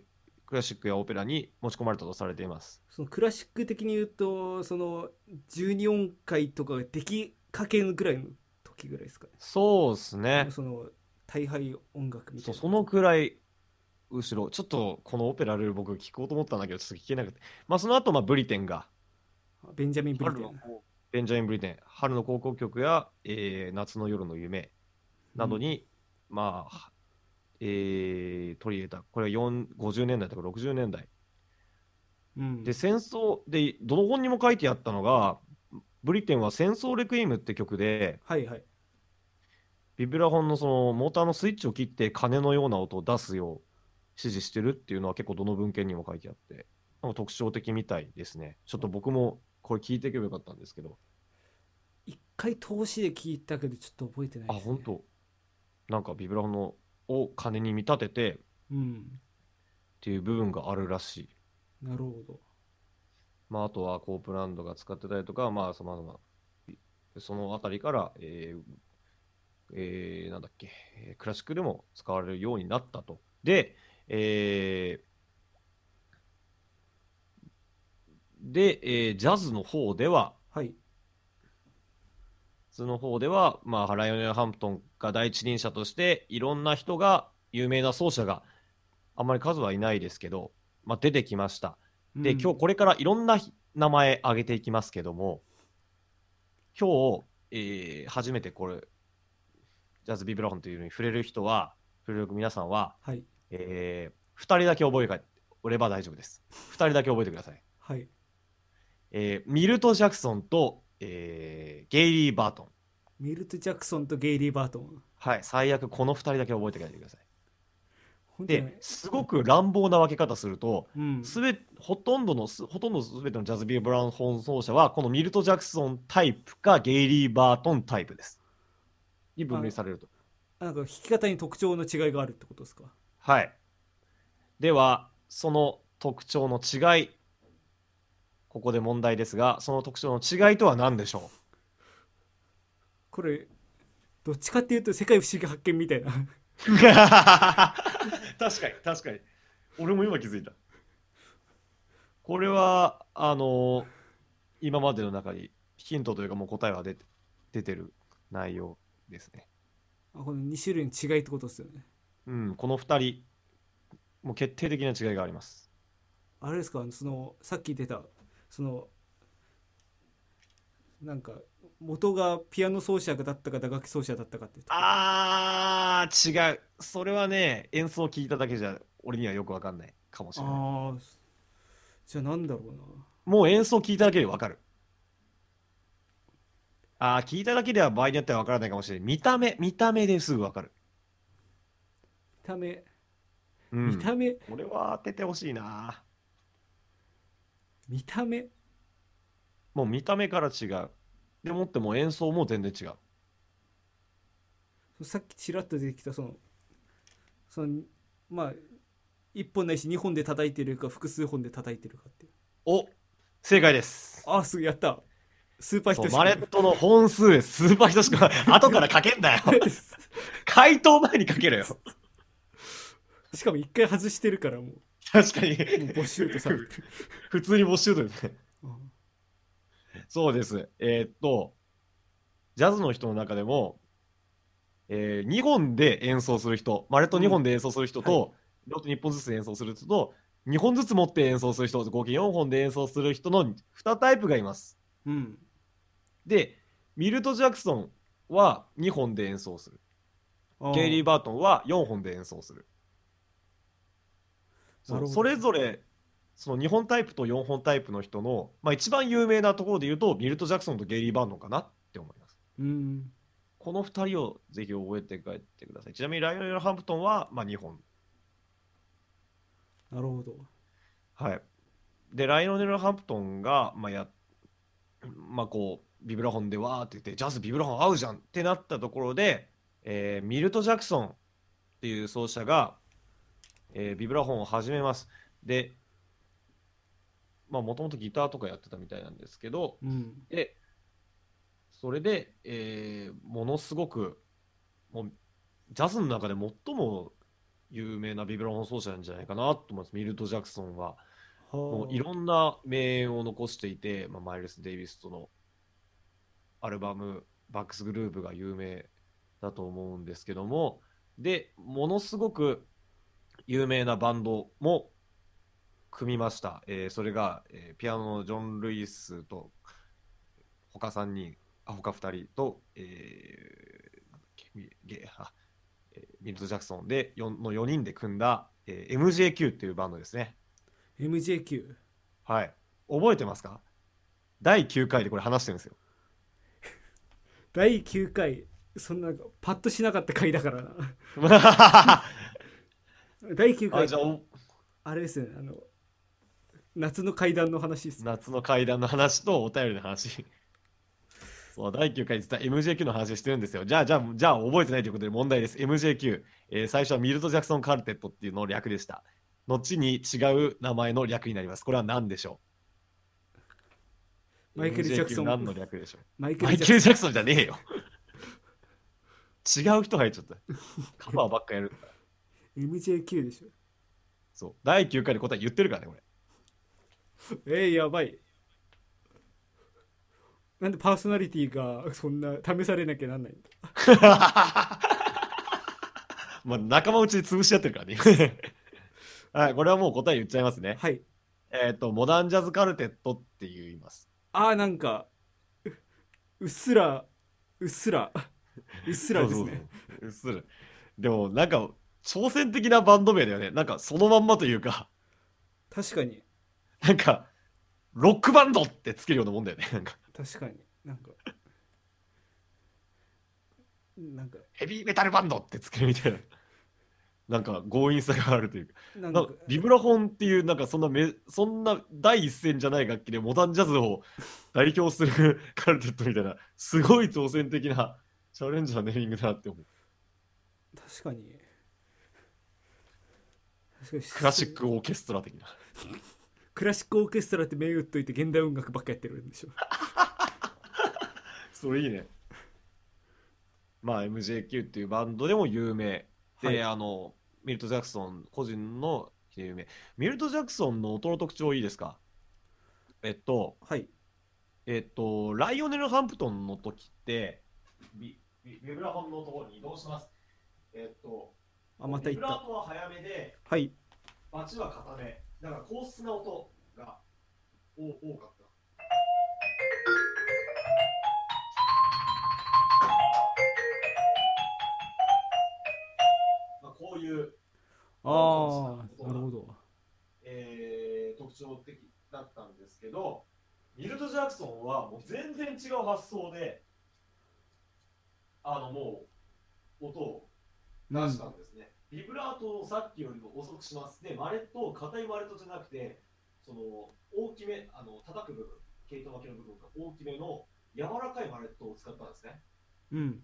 クラシックやオペラに持ち込まれたとされています。そのクラシック的に言うとその12音階とかができかけぐらいの時ぐらいですかね。そうですね。その大敗音楽みたいうな。そそのくらい後ろ。ちょっとこのオペラルル僕聞こうと思ったんだけどちょっと聞けなくて、まあ、その後、まあブリテンが。ベンジャミン・ブリ春テンベンジャミン・ブリテン。春の高校曲や、えー夏の夜の夢などに、まあ、えー取り入れた。これは4 50年代とか60年代うんで戦争でどの本にも書いてあったのがブリテンは「戦争レクイエム」って曲ではいはい。ビブラフォンのそのモーターのスイッチを切って鐘のような音を出すよう指示してるっていうのは結構どの文献にも書いてあってなんか特徴的みたいですね。ちょっと僕もこれ聞いていけばよかったんですけど。一回通しで聞いたけどちょっと覚えてないあです、ね、本当なんかビブラフォンのを鐘に見立ててっうんていう部分があるらしい。なるほど。まあ、あとはコープランドが使ってたりとか、まあ、さまざま、そのあたりから、えーえーなんだっけ、えークラシックでも使われるようになったと。で、えーで、えージャズの方では、はいジャズの方では、まあ、ライオネル・ハンプトンが第一人者として、いろんな人が、有名な奏者が、あんまり数はいないですけど、まあ、出てきました。で、うん今日これからいろんな名前挙げていきますけども、今日、えー初めてこれ、ジャズビブラフォンというのに触れる人は、触れる皆さんは、はいえ2人だけ覚えれば大丈夫です。2人だけ覚えてください。はいえーミルト・ジャクソンと、えーゲイリー・バートン。ミルト・ジャクソンとゲイリー・バートンはい、最悪この2人だけ覚えて帰ってください。で、すごく乱暴な分け方すると、うんすべほとんどのすほとんどすべてのジャズビー・ブラウン本奏者はこのミルト・ジャクソンタイプかゲイリー・バートンタイプです。に分類されると。なんか弾き方に特徴の違いがあるってことですか？はい。ではその特徴の違いここで問題ですがその特徴の違いとは何でしょこれどっちかっていうと世界不思議発見みたいな。う 確かに確かに。俺も今気づいた。これはあの今までの中にヒントというかもう答えは出て出てる内容ですね。あこの2種類の違いってことですよね。うんこの2人もう決定的な違いがあります。あれですか？そのさっき出たそのなんか元がピアノ奏者だったか打楽器奏者だったかってあー違う。それはね演奏聞いただけじゃ俺にはよくわかんない。かもしれない。ああじゃあなんだろうな。もう演奏聞いただけでわかる。ああ聞いただけでは場合によってはわからないかもしれない。見た目見た目ですぐわかる。見た目。うん。見た目。これは当ててほしいな見た目？もう見た目から違う。でもっても演奏も全然違う。さっきちらっと出てきたそのそのまあ1本ないし2本で叩いてるか複数本で叩いてるかっていう。お正解です。ああすぐやった。スーパーヒットそうマレットの本数です。スーパーヒトしか 後から書けんだよ。回答前に書けろよ。しかも1回外してるからもう確かにもう募集とされてる 普通に募集ですねうんそうです。えーっと、ジャズの人の中でも、え2本で演奏する人、マレット2本で演奏する人はと、ロット1本ずつ演奏する人と、2本ずつ持って演奏する人、合計4本で演奏する人の2タイプがいます。うんで、ミルト・ジャクソンは2本で演奏する。あーゲイリー・バートンは4本で演奏する。そそれぞれ、その2本タイプと4本タイプの人の、まあ、一番有名なところで言うと、ミルト・ジャクソンとゲイリー・バートンかなって思います。うんこの2人をぜひ覚えて帰ってください。ちなみにライオネル・ハンプトンは、まあ、2本。なるほどはい。で、ライオネル・ハンプトンが、まあ、や、まあ、こう、ビブラフォンでわーって言って、ジャズビブラフォン合うじゃんってなったところで、えーミルト・ジャクソンっていう奏者が、えービブラフォンを始めます。で、まあ、もともとギターとかやってたみたいなんですけど、うんで、それで、えーものすごく、もう、ジャズの中で最も有名なビブラフォン奏者なんじゃないかなと思います。ミルト・ジャクソンは。もはういろんな名演を残していて、まあ、マイルス・デイビスとのアルバム「バックス・グルーブ」が有名だと思うんですけどもでものすごく有名なバンドも組みました、えーそれが、えーピアノのジョン・ルイスと他3人あ他2人と、えーなんだっけみゲあえーミルト・ジャクソンでの4人で組んだ、えー MJQ っていうバンドですね。MJQ はい。覚えてますか？第9回でこれ話してるんですよ。第9回そんなパッとしなかった回だからな 第9あ回じゃあおあれですねあの夏の階段の話です夏の階段の話とお便りの話。そう、第9回実は MJQ の話してるんですよ。じゃあ、じゃあ、じゃあ覚えてないということで問題です。MJQ、えー最初はミルト・ジャクソン・カルテットっていうの略でした。後に違う名前の略になります。これは何でしょう？マイケルジャクソン何の略でしょう？マイケル・ルジャクジャクソンじゃねえよ。違う人入っちゃった。カバーばっかやる。MJQ でしょそう。第9回で答え言ってるからね、これ。えー、やばいなんでパーソナリティがそんな試されなきゃなんないんだ まあ仲間内で潰し合ってるからね。はい、これはもう答え言っちゃいますね。はいえっ、と、モダンジャズカルテットって言います。あーなんかううっすらうっすらうっすらですねうっすら。でも、なんか、挑戦的なバンド名だよね。なんか、そのまんまというか、確かになんか、ロックバンドってつけるようなもんだよね。なんか、確かになんかなんかヘビーメタルバンドってつけるみたいな。なんか、強引さがあるというか。なんんかビブラフォンっていう、なんかそんなめ、そんな第一線じゃない楽器でモダンジャズを代表するカルテットみたいな、すごい挑戦的なチャレンジャーネーミングだなって思う。確かにクラシックオーケストラ的な。クラシックオーケストラって銘打っといて現代音楽ばっかやってるんでしょ それいいね。まあ MJQ っていうバンドでも有名。で、はいあの、ミルト・ジャクソン個人の有名。ミルト・ジャクソンの音の特徴いいですか？えっと、はいえっと、ライオネル・ハンプトンの時って、ビビビブラフォンのところに移動します。えっと、あまた行ったは早めで、はいバチは固め。だから高質な音が多多かった。まあ、こういう、ああなるほどえー特徴的だったんですけど、ミルト・ジャクソンはもう全然違う発想で、あのもう音を出したんですね。ビブラートをさっきよりも遅くします。で、マレット、硬いマレットじゃなくて、その大きめ、あの叩く部分、毛糸巻きの部分が大きめの柔らかいマレットを使ったんですね。うん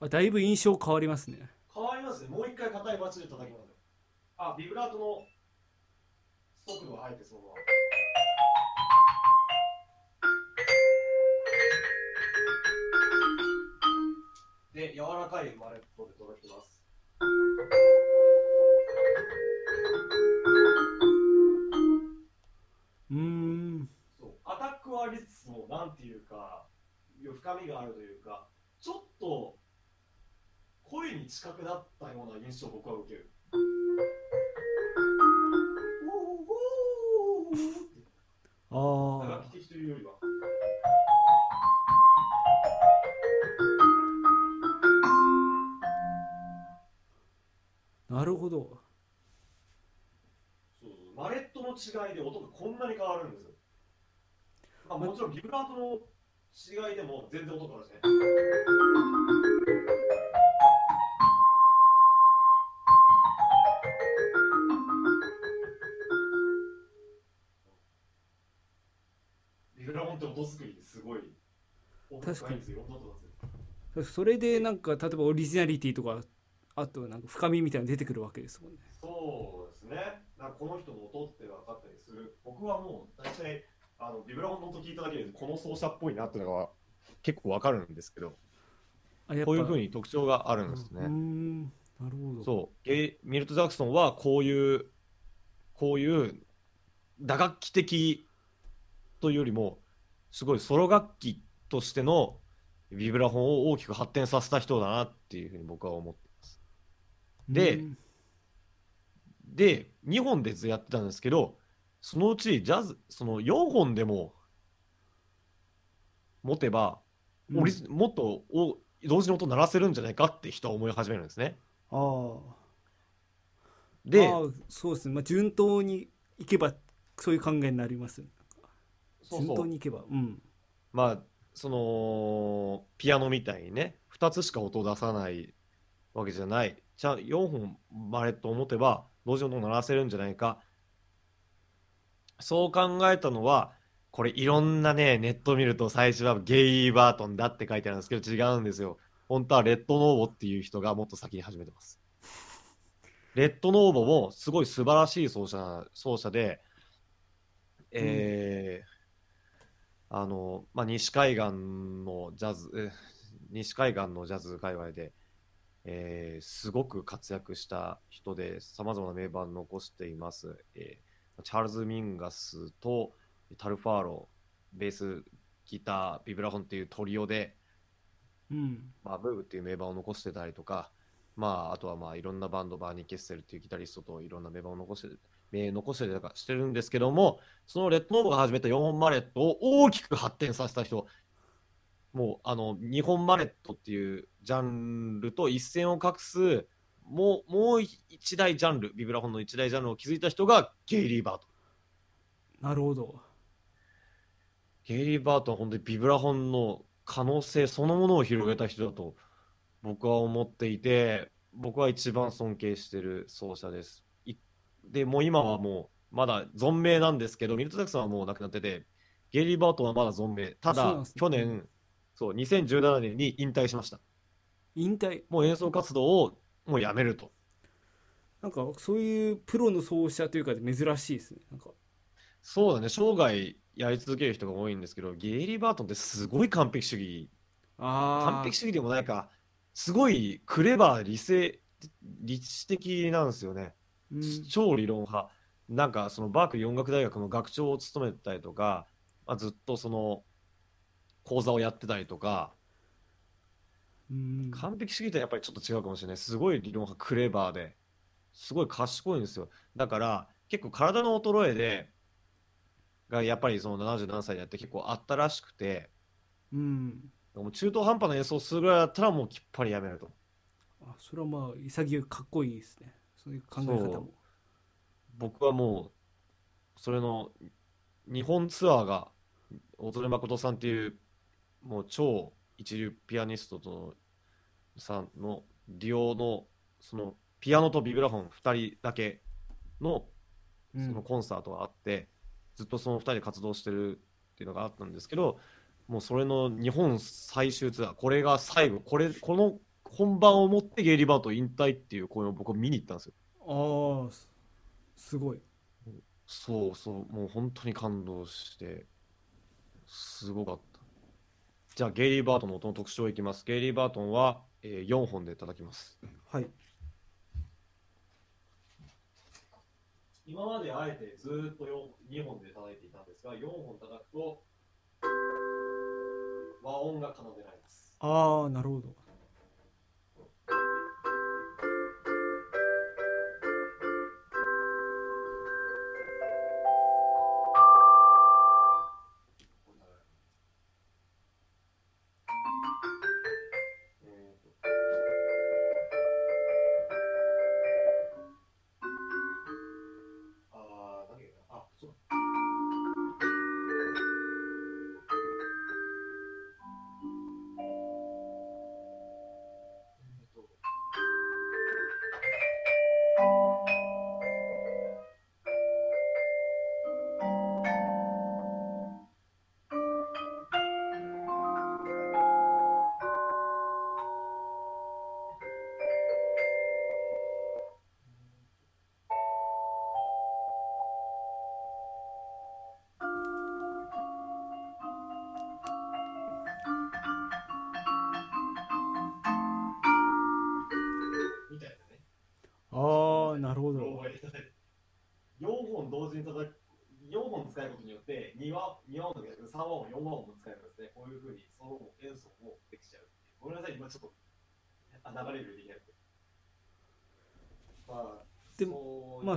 あだいぶ印象変わりますね変わりますね。もう一回硬いバチで叩きますよ。あ、ビブラートの速度が入ってそのまま。で、柔らかいマレットで叩きます。うーんそうアタックはありつつも、なんていうか、深みがあるというか、ちょっと声に近くなったような印象を僕は受ける。ああ。なるほどそうそうマレットの違いで音がこんなに変わるんですよ。まあ、もちろんビブラートの違いでも全然音変わるしね。ビブラモンって音作りですごい音確かにそれでなんか例えばオリジナリティとかあとなんか深みみたいなの出てくるわけですもんねそうですね。だからこの人の音って分かったりする。僕はもう大体あのビブラモンの音聞いただけでこの奏者っぽいなっていうのが結構分かるんですけど、こういうふうに特徴があるんですね。んなるほどそうミルト・ジャクソンはこういうこういう打楽器的というよりもすごいソロ楽器としてのビブラフォンを大きく発展させた人だなっていうふうに僕は思っています。でうんで2本でやってたんですけどそのうちジャズその4本でも持てばオリジもっとお同時に音鳴らせるんじゃないかって人は思い始めるんですね。ああで、そうですね、まあ、順当にいけばそういう考えになりますそうそう。順当にいけば。うん。まあそのピアノみたいにね2つしか音を出さないわけじゃない。じゃあ4本マレットを持てば同時に音を鳴らせるんじゃないか。そう考えたのはこれいろんなねネット見ると最初はゲイバートンだって書いてあるんですけど違うんですよ。本当はレッド・ノーボっていう人がもっと先に始めてます。レッド・ノーヴォもすごい素晴らしい奏者奏者でえーあの、まあ、西海岸のジャズ、え西海岸のジャズ界隈で、えーすごく活躍した人で、さまざまな名盤残しています。えーチャールズ・ミンガスとタル・ファーロウ、ベース、ギター、ビブラフォンっていうトリオで、うんまあ、ブーブっていう名盤を残してたりとか、まあ、あとはまあいろんなバンド、バーニー・ケッセルっていうギタリストといろんな名盤を残して、名残してたりとかしてるんですけども、そのレッドノーボが始めた4本マレットを大きく発展させた人、もうあの2本マレットっていうジャンルと一線を画す、もうもう一大ジャンル、ビブラフォンの一大ジャンルを築いた人がゲイリー・バートン。なるほどゲイリー・バートンは本当にビブラフォンの可能性そのものを広げた人だと僕は思っていて僕は一番尊敬してる奏者です。いでもう今はもうまだ存命なんですけどミルト・ジャクソンはもう亡くなっててゲイリー・バートンはまだ存命。ただ、去年そう2017年に引退しました。引退？もう演奏活動をもうやめると。なんかそういうプロの奏者というか珍しいですね。なんか。そうだね。生涯やり続ける人が多いんですけどゲイリー・バートンってすごい完璧主義。完璧主義でもないか、すごいクレバー、理性、理知的なんですよね。うん超理論派。なんかそのバークリー音楽大学の学長を務めてたりとか、まあ、ずっとその講座をやってたりとか、うん完璧主義とはやっぱりちょっと違うかもしれない。すごい理論がクレバーで、すごい賢いんですよ。だから、結構体の衰えで、がやっぱりその77歳でやって結構あったらしくて、うんもう中途半端な演奏するぐらいだったらもうきっぱりやめると。あそれはまあ潔くかっこいいですねそういう考え方も。僕はもう、それの日本ツアーが、小曽根誠さんっていう、もう超一流ピアニストとさんのデュオの、そのピアノとビブラフォン2人だけのうん。そのコンサートがあって、ずっとその2人で活動してるっていうのがあったんですけど、もうそれの日本最終ツアー、これが最後、これこの本番をもってゲイリー・バート引退っていう公演を僕は見に行ったんですよ。ああすすごいそうそう、もう本当に感動して、すごかった。じゃあ、ゲイリー・バートンの音の特徴いきます。ゲイリー・バートンは、えー4本で叩きます。はい今まであえてずーっと2本で叩いていたんですが、4本叩くと、和音が奏でられます。ああなるほど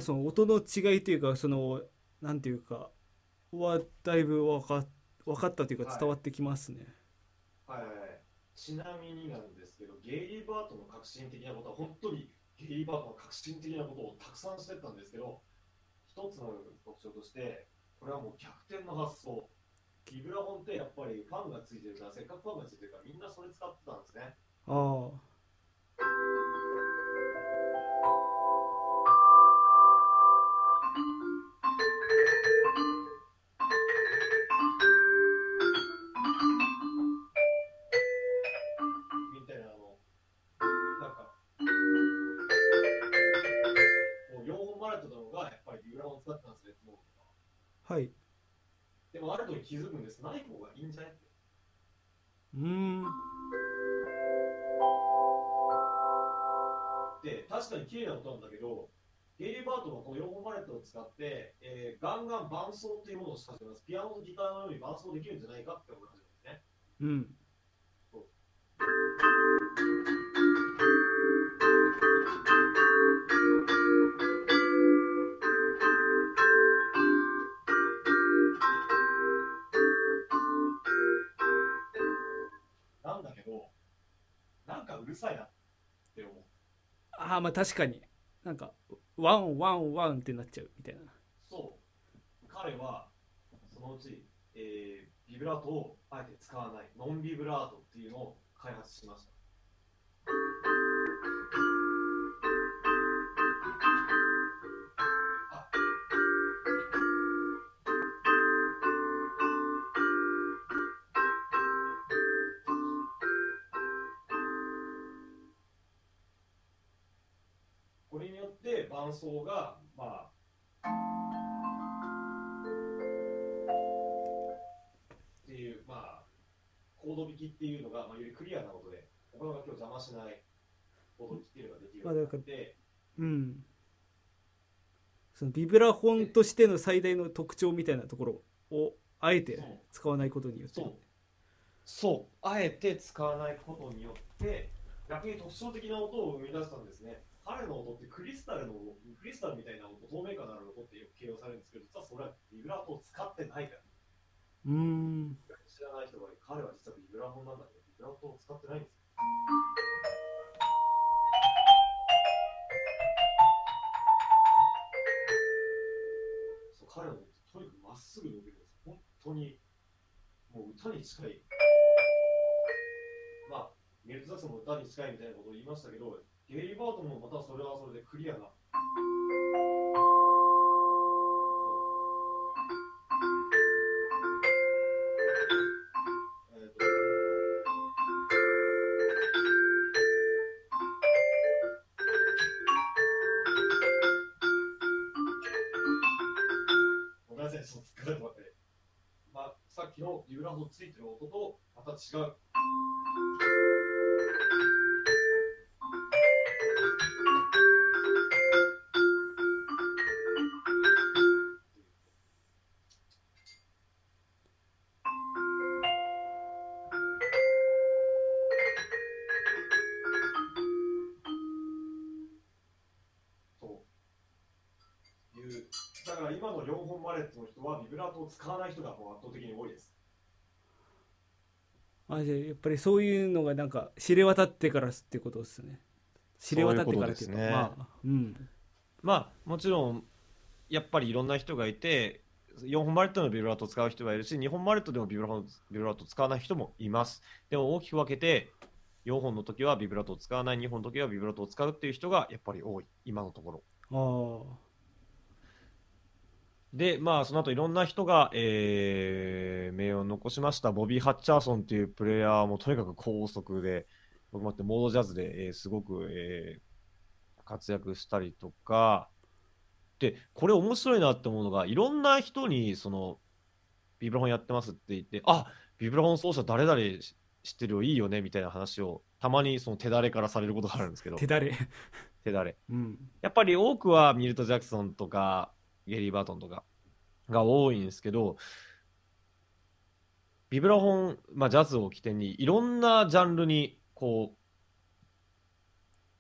あその音の違いというかそのなんていうかはだいぶ分か分かったというかはい伝わってきますね、はいはいはい、ちなみになんですけど、ゲイリー・バートの革新的なことは、本当にゲイリー・バートの革新的なことをたくさんしてったんですけど、一つの特徴として、これはもう逆転の発想。ビブラフォンってやっぱりファンがついてるから、せっかくファンがついてるから、みんなそれ使ってたんですね。あみ確かに綺麗な音なんだけど、ゲイリー・バートのこの4本マレットを使って、えーガンガン伴奏っていうものをし始めます。ピアノとギターのように伴奏できるんじゃないかって思い始ですね。うんなんだけど、なんかうるさいな。ああまあ確かになんかワンワンワンってなっちゃうみたいなそう。彼は、そのうち、えービブラートをあえて使わない、ノンビブラートっていうのを開発しました。伴奏が、まあ、っていう、まあ、コード弾きっていうのが、まあ、よりクリアな音で、他の楽器を邪魔しないコード弾きっていうのができるようになって、うん。そのビブラフォンとしての最大の特徴みたいなところをあえて使わないことによって。そう。そう。あえて使わないことによって逆に特徴的な音を生み出したんですね彼の音ってクリスタルのクリスタルみたいな音透明感のある音ってよく形容されるんですけど実はそれはビブラートを使ってないから。うーん。知らない人が彼は実はビブラフォンなんだけどビブラートを使ってないんですよそう彼の音ってとにかくまっすぐ伸びるんです本当にもう歌に近い。まあメルト・ジャクソンも歌に近いみたいなことを言いましたけどゲイリ・バートもまたそれはそれでクリアなえーとごめんなさい、ちょっと疲れて待って。まあ、さっきのビブラフォンついてる音とまた違う。ぱりそういうのがなんか知れ渡ってからってことですね。知れ渡ってからっていうかそうね。まあうん。まあもちろんやっぱりいろんな人がいて4本マレットのビブラートを使う人がいるし2本マレットでもビブラートを使わない人もいます。でも大きく分けて4本の時はビブラートを使わない2本の時はビブラートを使うっていう人がやっぱり多い。今のところ。ああでまあその後いろんな人が、えー名誉を残しました。ボビー・ハッチャーソンっていうプレイヤーもとにかく高速で僕もあってモードジャズで、えーすごく、えー活躍したりとか。でこれ面白いなって思うのがいろんな人にそのビブラフォンやってますって言ってあビブラフォン奏者誰々知ってるよいいよねみたいな話をたまにその手だれからされることがあるんですけど。手だれ。手だれ。うん。やっぱり多くはミルト・ジャクソンとかゲリー・バートンとかが多いんですけどビブラフォン、まあ、ジャズを起点にいろんなジャンルにこう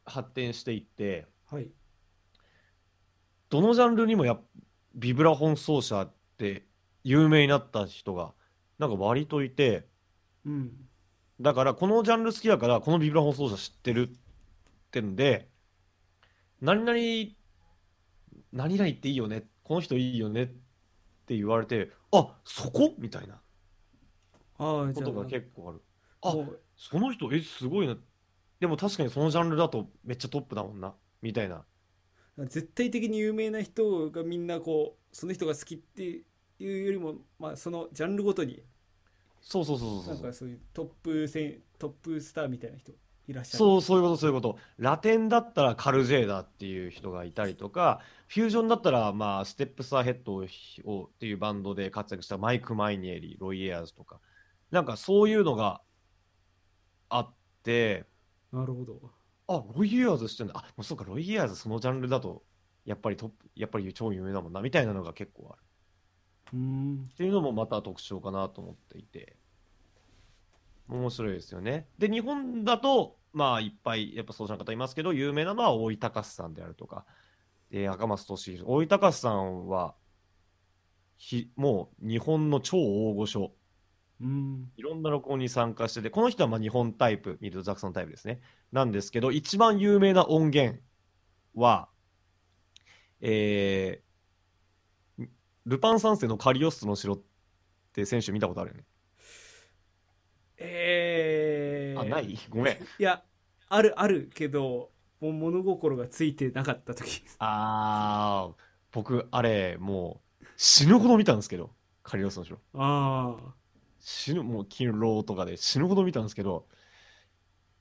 発展していってはい。どのジャンルにもやっビブラフォン奏者って有名になった人がなんか割といてうん。だからこのジャンル好きだからこのビブラフォン奏者知ってるってんで何々何々っていいよねこの人いいよねって言われてあそこ？みたいな。ああじゃことがあ結構ある。あその人えすごいな。でも確かにそのジャンルだとめっちゃトップだもんな。みたいな。絶対的に有名な人がみんなこうその人が好きっていうよりもまあそのジャンルごとに。そうそうそうそうそう。なんかそういうトップ戦トップスターみたいな人いらっしゃる。そうそういうことそういうこと。ラテンだったらカルジェーダっていう人がいたりとかフュージョンだったらまあステップスアヘッドををっていうバンドで活躍したマイク・マイニエリロイ・エアーズとか。なんかそういうのがあって。なるほど。あロイ・エアーズしてんだ。あもうそうかロイ・エアーズそのジャンルだとやっぱりトップやっぱり超有名だもんなみたいなのが結構ある。うーん。っていうのもまた特徴かなと思っていて。面白いですよね。で日本だとまあいっぱいやっぱ奏者の方いますけど有名なのは大井隆さんであるとか、えー赤松俊弘大井隆さんはひもう日本の超大御所。うーん。いろんな録音に参加しててこの人はまあ日本タイプミルト・ジャクソンタイプですね。なんですけど一番有名な音源はえールパン三世のカリオストの城って選手見たことあるよね？えー、あない？ごめん。いやあるあるけどもう物心がついてなかった時。あー僕あれもう死ぬほど見たんですけどカリオストの城。ああ死ぬもう勤労とかで。死ぬほど見たんですけど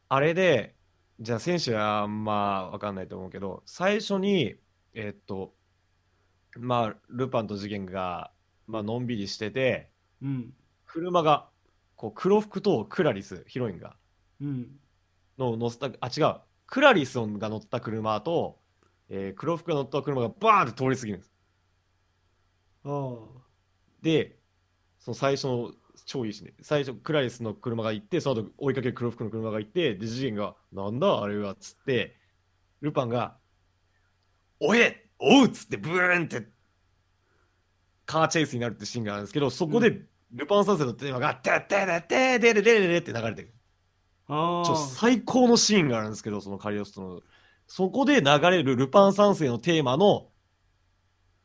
あれでじゃあ選手はまあ分かんないと思うけど最初にえっとまあルパンと事件が、まあのんびりしててうん。車がこう黒服とクラリスヒロインが。うんの乗せたあ違うクラリスが乗った車と、えー黒服が乗った車がバーンって通り過ぎるんですああでその最初の超いいしね。最初、クラリスの車が行って、その後追いかける黒服の車が行って、で、ジジンが、なんだあれはっつって、ルパンが、おえおうっつって、ブーンって、カーチェイスになるってシーンがあるんですけど、そこで、ルパン三世のテーマが、てってってってでれれれれって流れてる。あちょ最高のシーンがあるんですけど、そのカリオストの。そこで流れるルパン三世のテーマの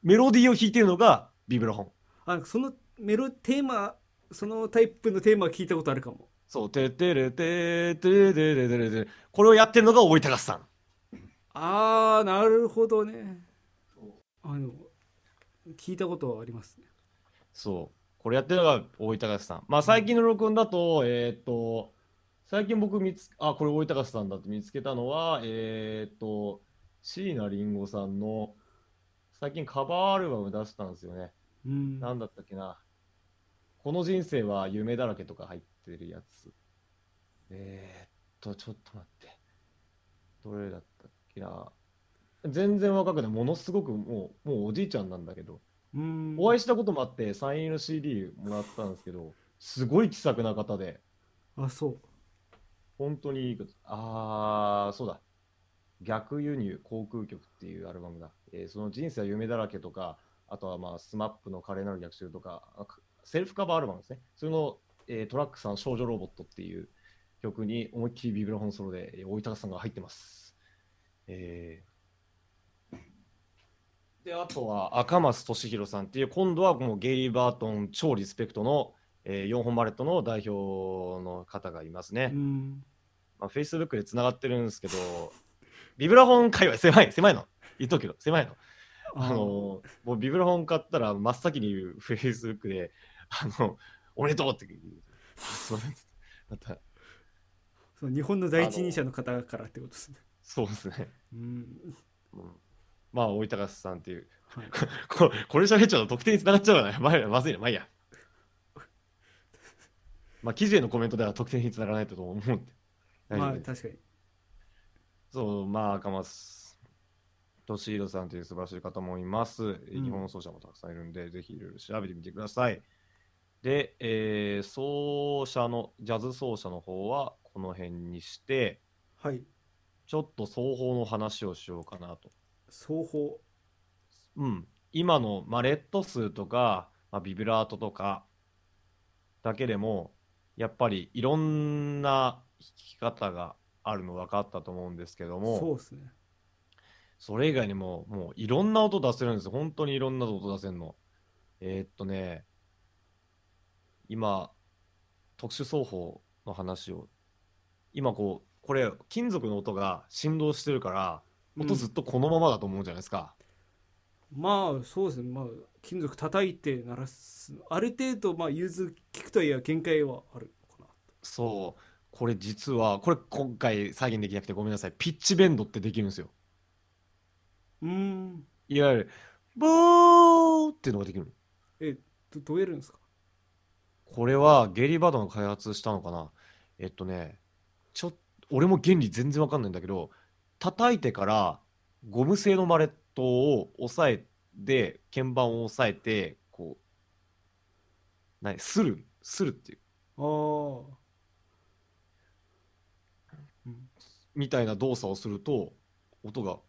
メロディーを弾いてるのがビブラフォン。ああそのメロテーマそのタイプのテーマは聞いたことあるかもそう、てってれててれてれてれてれこれをやってるのが大井隆さん。ああなるほどねあの聞いたことはありますねそう。これやってるのが大井隆さん。まあ最近の録音だと、えーっと、最近僕見つあ、これ大井隆さんだって見つけたのは、えーっと、椎名林檎さんの最近カバーアルバム出したんですよね。うんなんだったっけな。この人生は夢だらけとか入ってるやつ。えー、っと、ちょっと待って。どれだったっけな。全然若くない。ものすごくもう、もうおじいちゃんなんだけど、うんお会いしたこともあって、サイン入りの CD もらったんですけど、すごい気さくな方で、あそう本当にいいこと。あー、そうだ。逆輸入航空局っていうアルバムだ。えーその人生は夢だらけとか、あとはまあ、 SMAP の華麗なる逆襲とか、セルフカバーアルバムですね。それの、えートラック3少女ロボットっていう曲に思いっきりビブラフォンソロで、えー大井隆さんが入ってます。えーで、あとは赤松俊弘さんっていう、今度はもうゲイリー・バートン超リスペクトの、え4本バレットの代表の方がいますね。うんまあ、Facebook でつながってるんですけど、ビブラフォン界隈狭い、狭いの。言っとくけど、狭いの。あの、もうビブラフォン買ったら真っ先に言う Facebook で、あの、おめでとうって言う。すいません。また、その日本の第一人者の方からってことですねそうですね。うんうんまあ、大井隆さんっていう。はい ここれ喋っちゃうと特定につながっちゃうからね。まあまずいな、まあいいや。まあ、記事へのコメントでは特定につながらないと思うまあ確かにそう、まあ、赤松俊弘さんという素晴らしい方もいます。ん日本奏者もたくさんいるんで、ぜひいろいろ調べてみてください。で、えー奏者の、ジャズ奏者の方はこの辺にして、はいちょっと奏法の話をしようかなと。双方うん。今の、まあ、レッド数とか、まあ、ビブラートとかだけでも、やっぱりいろんな弾き方があるの分かったと思うんですけども、そうですねそれ以外にも、もういろんな音出せるんですよ。本当にいろんな音出せるの。えーっとね、今、特殊奏法の話を、今こう、これ、金属の音が振動してるから、音ずっとこのままだと思うじゃないですか。まあそうですね。まあ金属叩いて鳴らす。ある程度まあ融通聞くとはいえ限界はあるのかなそう、これ実は、これ今回再現できなくてごめんなさい。ピッチベンドってできるんですよ。うーん。いわゆる、ボーっていうのができるの。えどどうやるんですか？これはゲイリー・バードが開発したのかな。えっとね、ちょっ俺も原理全然わかんないんだけど、叩いてからゴム製のマレットを押さえて、鍵盤を押さえて、こう、何、する、するっていう、あみたいな動作をすると、音が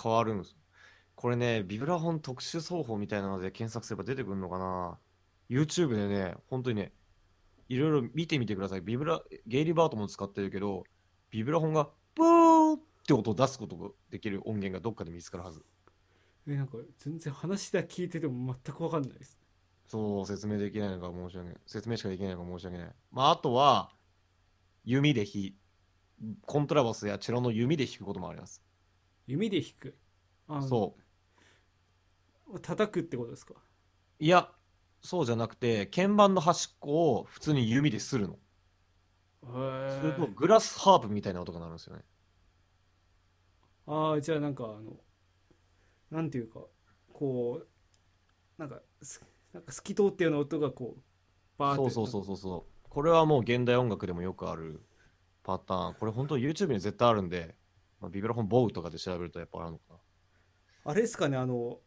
変わるんです。これね、ビブラフォン特殊奏法みたいなので検索すれば出てくるのかな ?YouTube でね、本当にね、いろいろ見てみてください。ビブラ、ゲイリー・バートも使ってるけど、ビブラフォンがブーって音を出すことができる音源がどっかで見つかるはず。えなんか全然話だけ聞いてても全く分かんないですそう、説明できないのが申し訳ない。説明しかできないのが申し訳ない。まあ、あとは、弓で弾い、コントラバスやチェロの弓で弾くこともあります。弓で弾く？あそう。叩くってことですか？いや、そうじゃなくて、鍵盤の端っこを普通に弓でするの。へすると、えグラスハープみたいな音が鳴るんですよね。ああじゃあなんかあのなんていうかこうなんかすなんか透き通ったような音がこうバーそうそうそうそうそう。これはもう現代音楽でもよくあるパターン。これ本当 YouTube に絶対あるんで、まあ、ビブラフォンボウとかで調べるとやっぱあるのかな。あれですかねあの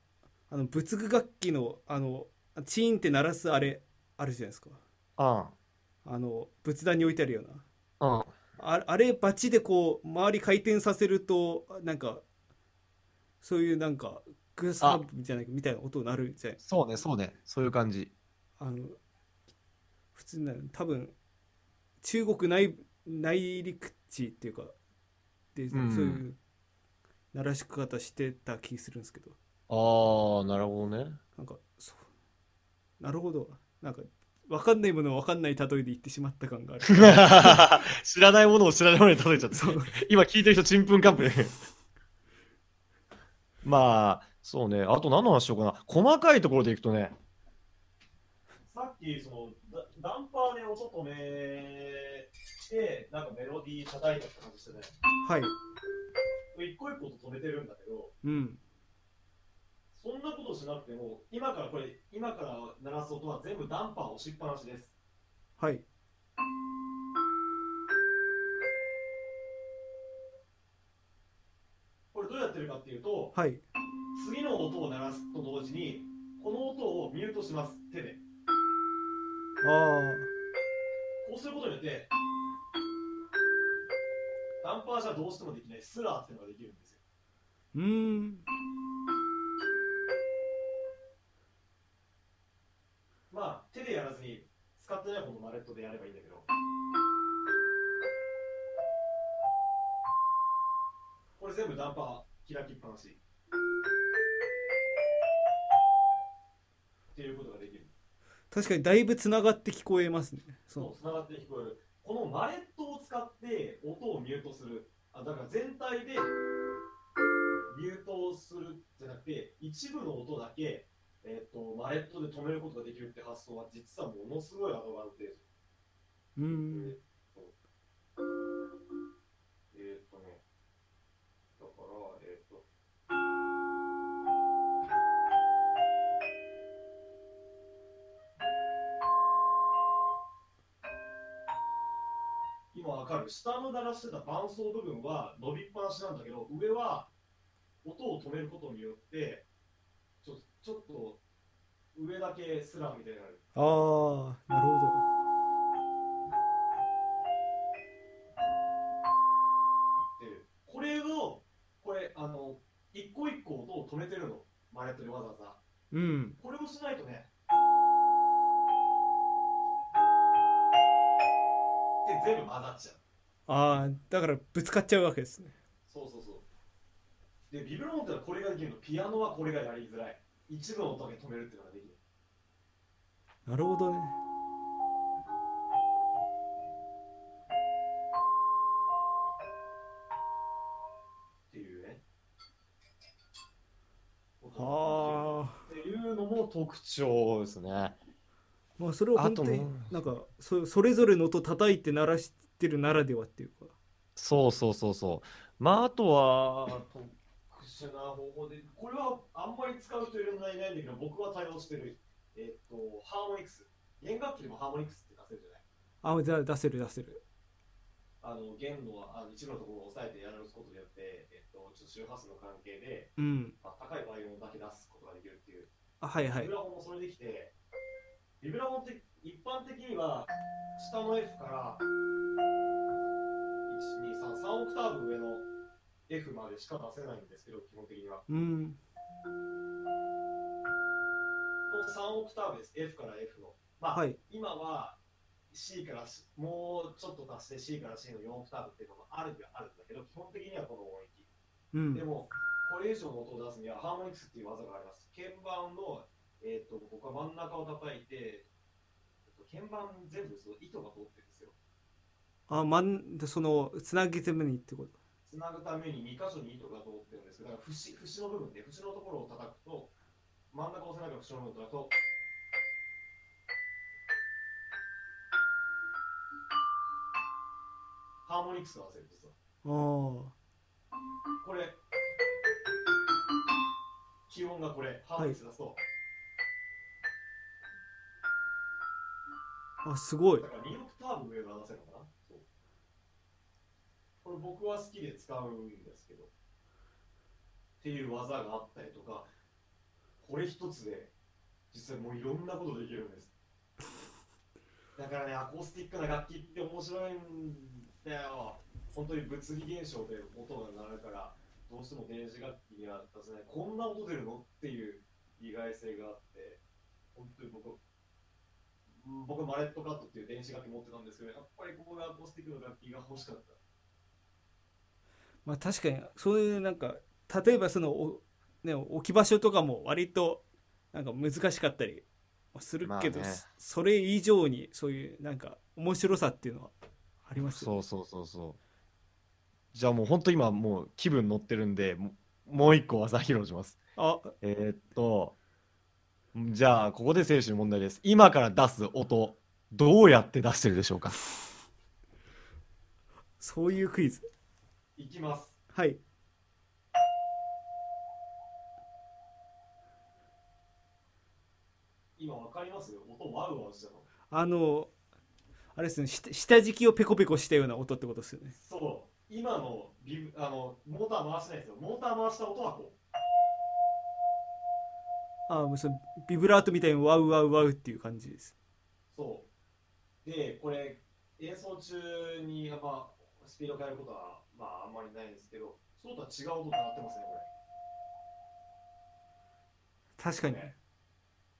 あの仏具楽器のあのチーンって鳴らすあれあるじゃないですかああの仏壇に置いてあるようなあ、うん。ああれバチでこう周り回転させるとなんかそういうなんかグースハンプみたいなみたいな音になるじゃない？そうね、そうね。そういう感じ。あの普通な多分中国内内陸地っていうかで、うんそういう鳴らし方してた気するんですけどああ、なるほどね。なんかそうなるほどなんか分かんないものを分かんない例えで言ってしまった感がある 知らないものを知らないものに例えちゃった。今聞いてる人、ちんぷんかんぷん。まあ、そうね。あと何の話しようかな。細かいところでいくとね。さっき、その、ダダンパーで音止めて、なんかメロディー叩いたって感じしてね。はい一個一個と止めてるんだけど、うんそんなことしなくても、今からこれ、今から鳴らす音は全部ダンパー押しっぱなしです。はいってるかっていうと、はい次の音を鳴らすと同時に、この音をミュートします、手で。あこうすることによって、ダンパーじゃどうしてもできないスラーっていうのができるんですよ。ーうーんまあ、手でやらずに、使ってない方のマレットでやればいいんだけど。これ全部ダンパー開きっぱなし。っていうことができる。確かにだいぶつながって聞こえますねそそう、つながって聞こえる。このマレットを使って音をミュートする。あだから全体でミュートをするじゃなくて、一部の音だけ、えっとマレットで止めることができるって発想は実はものすごいアドバンテージ。うんえー今わかる。下の鳴らしてた伴奏部分は伸びっぱなしなんだけど、上は音を止めることによって、ちょちょっと上だけスラーみたいになる。ああなるほっていうこれをこれあの一個一個音を止めてるの。マレットでわざわざ。どうん。これをしないとね全部混ざっちゃう。ああだからぶつかっちゃうわけですね。そうそうそう。でビブローンってのはこれができるの。ピアノはこれがやりづらい。一部の音だけ止めるっていうのができる。なるほどね。っていうね。はあ。っていうのも特徴ですねまあそれを本当になんかそそれぞれの音叩いて鳴らしてるならではっていうかそうそうそうそう。まあ、あとは、特殊な方法で、これはあんまり使う人いるのいないんだけど、僕は対応してる、えっと、ハーモニクス。弦楽器でもハーモニクスって出せるじゃない？あじゃあ出せる出せるあの、弦のあの一部のところを押さえてやることによって、えっと、ちょっと周波数の関係で、うんまあ、高いバイオンだけ出すことができるっていう。あはいはいビブラフもそれできて、ビブラフォンって一般的には下の F から1、2、3、3オクターブ上の F までしか出せないんですけど、基本的には。うん3オクターブです、F から F の。まあ、はい今は C から C、もうちょっと足して C から C の4オクターブっていうのもあるにはあるんだけど、基本的にはこの音域。うんでも、これ以上の音を出すにはハーモニクスっていう技があります。鍵盤の、えっと僕は真ん中を叩いて、えっと鍵盤全部その糸が通ってるんですよ。あまんそのつなげてむにってこと？つなぐために2箇所に糸が通ってるんですけど、だから節節の部分で、節のところを叩くと、真ん中を押さえながら節の部分を叩くと、ハーモニクスが出せるんですよ。ああこれ、気温がこれ、ハーモニクス出すと、あすごいだから2オクターブ上が出せるのかな？そうこれ僕は好きで使うんですけど。っていう技があったりとか、これ一つで、実際もういろんなことできるんです。だからね、アコースティックな楽器って面白いんだよ。本当に物理現象で音が鳴るから、どうしても電子楽器には出せない。こんな音出るの？っていう意外性があって、本当に僕、うん僕マレットカットっていう電子楽器持ってたんですけど、やっぱりここでアコースティックの楽器が欲しかった。まあ確かにそういうなんか例えばそのお、ね、置き場所とかも割となんか難しかったりするけど、まあねそれ以上にそういうなんか面白さっていうのはあります？よねそうそうそうそう。じゃあもう本当今もう気分乗ってるんで、ももう一個技披露します。あえーっと、じゃあここで選手の問題です。今から出す音、どうやって出してるでしょうか？そういうクイズいきます。はい今わかります音ワウワウしたの。あのあれですね下下敷きをペコペコしたような音ってことですよねそう、今のビブあのモーター回してないですよ。モーター回した音はこう。ああもうそのビブラートみたいにワウワウワウっていう感じですそう。で、これ、演奏中にやっぱスピード変えることは、まあ、あんまりないんですけど、そうとは違う音になってますね、これ。確かに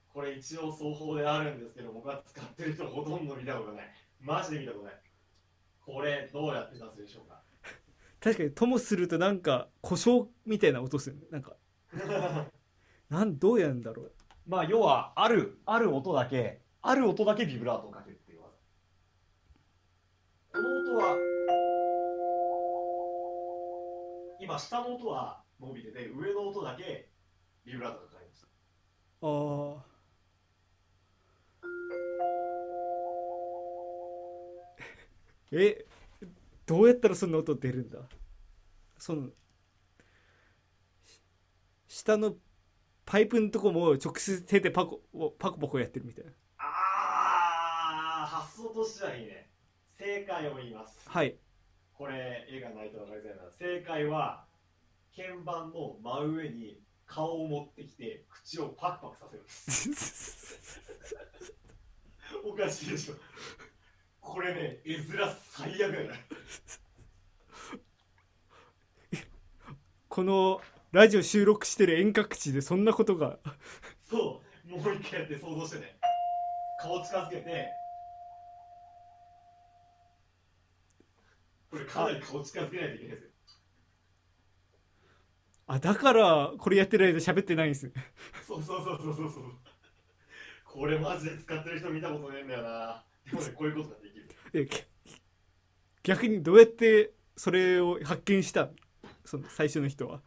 これ一応奏法であるんですけど、僕は使ってる人ほとんど見たことない。マジで見たことない。これ、どうやって出すでしょうか 確かにともするとなんか故障みたいな音するねなんか なんどうやるんだろうまあ、要は、ある、ある音だけ、ある音だけビブラートをかけるっていう技。この音は、今、下の音は伸びてて、上の音だけビブラートがかかりました。ああ えどうやったらそんな音出るんだ？そのし下のパイプのとこも直接手でパコパコパコやってるみたいなあー、発想としてはいいね。正解を言います。はいこれ、絵がないと分かりづらいな。正解は、鍵盤の真上に顔を持ってきて、口をパクパクさせるんです。おかしいでしょ。これね、絵面最悪だよ。このラジオ収録してる遠隔地でそんなことがそう、もう一回やって想像してね。顔近づけて、これかなり顔近づけないといけないですよ。あだからこれやってる間喋ってないんですねそうそうそうそうそうそう。これマジで使ってる人見たことねえんだよな。でもね、こういうことができる。えき逆にどうやってそれを発見した？その最初の人は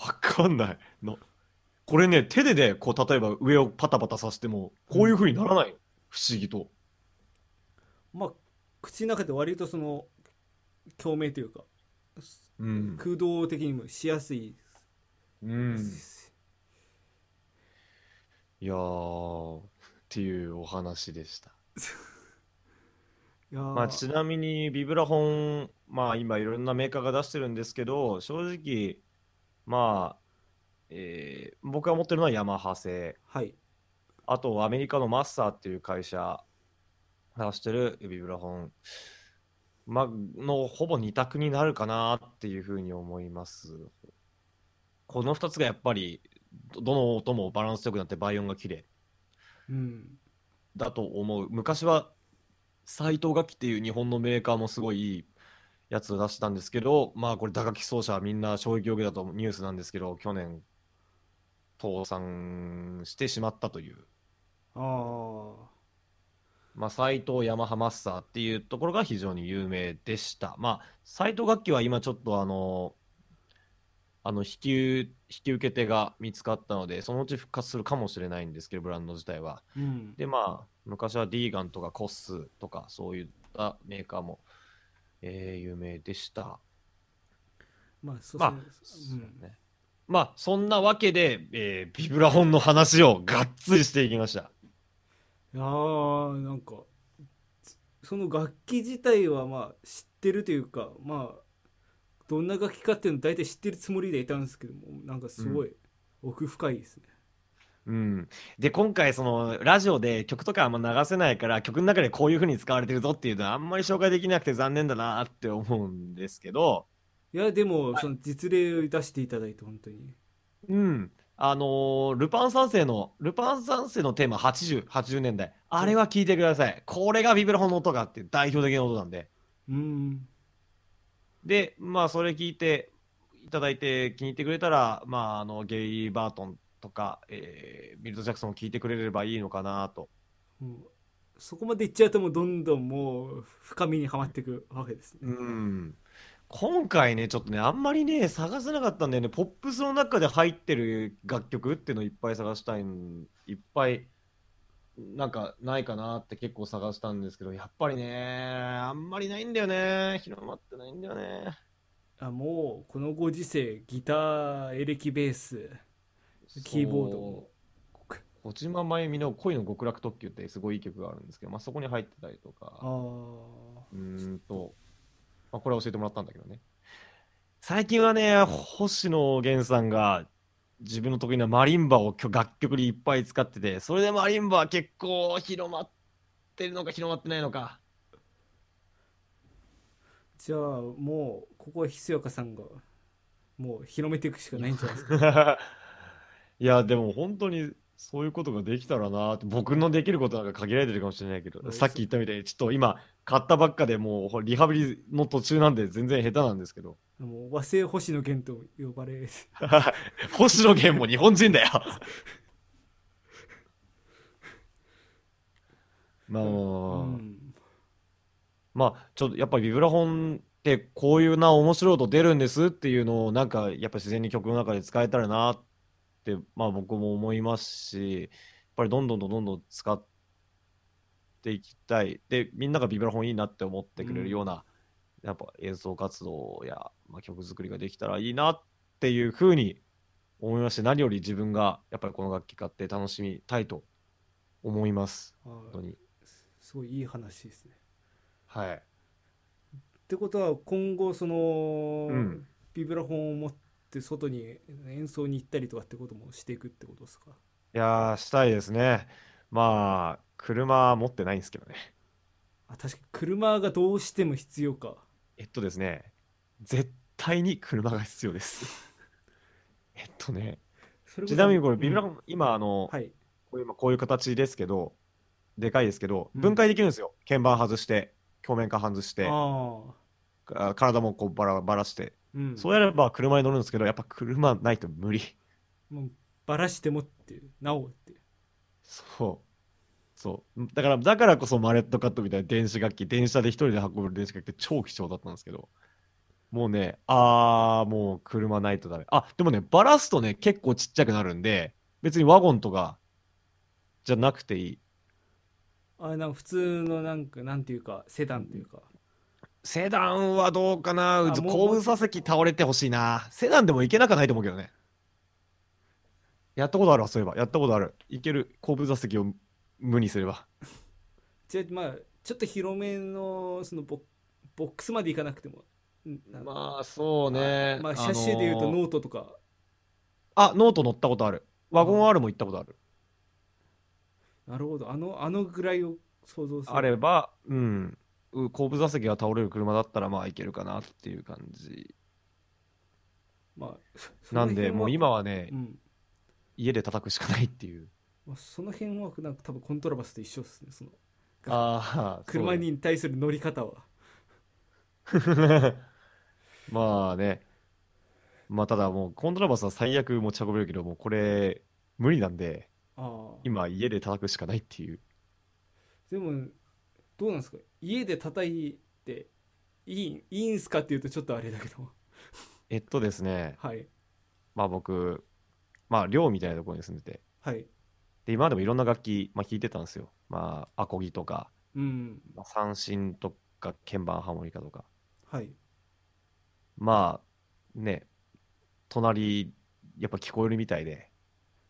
わかんないの。これね、手でね、こう、例えば上をパタパタさせても、こういう風にならない。不思議と。まあ口の中で割とその共鳴というかうん。空洞的にもしやすいうん。いやー、っていうお話でした。まあ、ちなみにビブラフォン、まあ今いろんなメーカーが出してるんですけど、正直、まあ、えー僕が持ってるのはヤマハ製。はいあとアメリカのマッサーっていう会社出してるビブラフォン、まあ、のほぼ二択になるかなっていうふうに思います。この2つがやっぱりどどの音もバランスよくなって倍音が綺麗うんだと思う。昔は斎藤楽器っていう日本のメーカーもすごいいいやつを出してたんですけど、まあこれ打楽器奏者はみんな衝撃を受けたとニュースなんですけど、去年倒産してしまったという。あまあ、斎藤ヤマハマッサーっていうところが非常に有名でした。まあ、斎藤楽器は今ちょっとあの、あの引き受引き受け手が見つかったので、そのうち復活するかもしれないんですけど、ブランド自体は。ーうんで、まあ、昔はディーガンとかコッスとか、そういったメーカーも、えー有名でした。まあそうまあそううんねまあ、そんなわけで、えービブラフォンの話をがっつりしていきました。いやーなんかその楽器自体はまあ知ってるというかまあどんな楽器かっていうの大体知ってるつもりでいたんですけどもなんかすごい奥深いですね、うん、で今回そのラジオで曲とかあんま流せないから曲の中でこういう風に使われてるぞっていうのはあんまり紹介できなくて残念だなって思うんですけど、いやでもその実例を出していただいて本当に。うん、あのールパン三世のルパン三世のテーマ80、80年代。あれは聞いてください。これがビブラフォンの音がって代表的な音なんで。うん。で、まあ、それ聞いていただいて気に入ってくれたら、まあ、あのゲイ・バートンとか、えーミルト・ジャクソンを聞いてくれればいいのかなと。もうそこまでいっちゃうともうどんどんもう深みにはまっていくわけですねうん。今回ね、ちょっとね、あんまりね、探せなかったんだよね。ポップスの中で入ってる楽曲っていうのをいっぱい探したいん、いっぱい、なんかないかなって結構探したんですけど、やっぱりね、あんまりないんだよね。広まってないんだよね。あもうこのご時世ギターエレキベースキーボードも小島真由美の恋の極楽特急ってすごいいい曲があるんですけど、まあ、そこに入ってたりとあか、あうーんと、まあ、これは教えてもらったんだけどね。最近はね、星野源さんが自分の得意なマリンバを今日楽曲にいっぱい使ってて、それでマリンバは結構広まってるのか広まってないのか。じゃあもうここはひそやかさんがもう広めていくしかないんじゃないですか いや、でも本当にそういうことができたらなって、僕のできることなんか限られてるかもしれないけど、うんさっき言ったみたいに、ちょっと今、買ったばっかでもうリハビリの途中なんで全然下手なんですけど、もう和製星野源と呼ばれ 星野源も日本人だよ。まあ、うん。まあ、ちょっとやっぱりビブラフォンってこういうな面白い音出るんですっていうのをなんかやっぱ自然に曲の中で使えたらなって、まあ僕も思いますし、やっぱりどんどんどんどんどん使っていきたい。で、みんながビブラフォンいいなって思ってくれるような、やっぱ演奏活動や、まあ、曲作りができたらいいなっていうふうに思いまして、何より自分がやっぱりこの楽器買って楽しみたいと思います。あ本当に。すごいいい話ですねはい。ってことは今後その、うんビブラフォンを持って外に演奏に行ったりとかってこともしていくってことですか？いやー、したいですね。まあ、車持ってないんですけどね。あ確かに車がどうしても必要かえっとですね、絶対に車が必要です。えっとね、ちなみにこれ、ビブラうん今、あの、はいこういう今こういう形ですけど、でかいですけど、うん分解できるんですよ。鍵盤外して、鏡面化外して、あ体もこうバラバラして。うんそうやれば車に乗るんですけど、やっぱ車ないと無理。もうバラしてもっていうなおっていうそう。そう。だから、だからこそマレットカットみたいな電子楽器、電車で一人で運ぶ電子楽器って超貴重だったんですけど、もうね、あー、もう車ないとダメ。あ、でもね、バラすとね、結構ちっちゃくなるんで、別にワゴンとかじゃなくていい。あなんか普通のなんかなんていうかセダンというかセダンはどうかな？後部座席倒れてほしいな。セダンでも行けなくはないと思うけどね。やったことあるわ、そういえば。やったことある。行ける後部座席を無にすれば。じゃあまあちょっと広めのそのボボックスまでいかなくてもまあ、そうね。まあ車種でいうとあのーノートとかあ、ノート乗ったことある。ワゴン R も行ったことある。なるほどあのあのぐらいを想像するあれば、うん、う後部座席が倒れる車だったら、まあ、いけるかなっていう感じ。まあそなんで、もう今はねう、ん家で叩くしかないっていう。まあ、その辺はなんか多分コントラバスと一緒ですねそのああ、車に対する乗り方は。まあね。まあ、ただもう、コントラバスは最悪持ち運べるけど、もうこれ、無理なんで、今、家で叩くしかないっていう。でもどうなんですか？家で叩いていいいいんすかっていうとちょっとあれだけど。えっとですね、はい。まあ僕、まあ寮みたいなところに住んでて、はい。で、今までもいろんな楽器、まあ、弾いてたんですよ。まあ、アコギとか、うん。まあ、三振とか、鍵盤ハーモニカとか。はい。まあ、ね、隣、やっぱ聞こえるみたいで、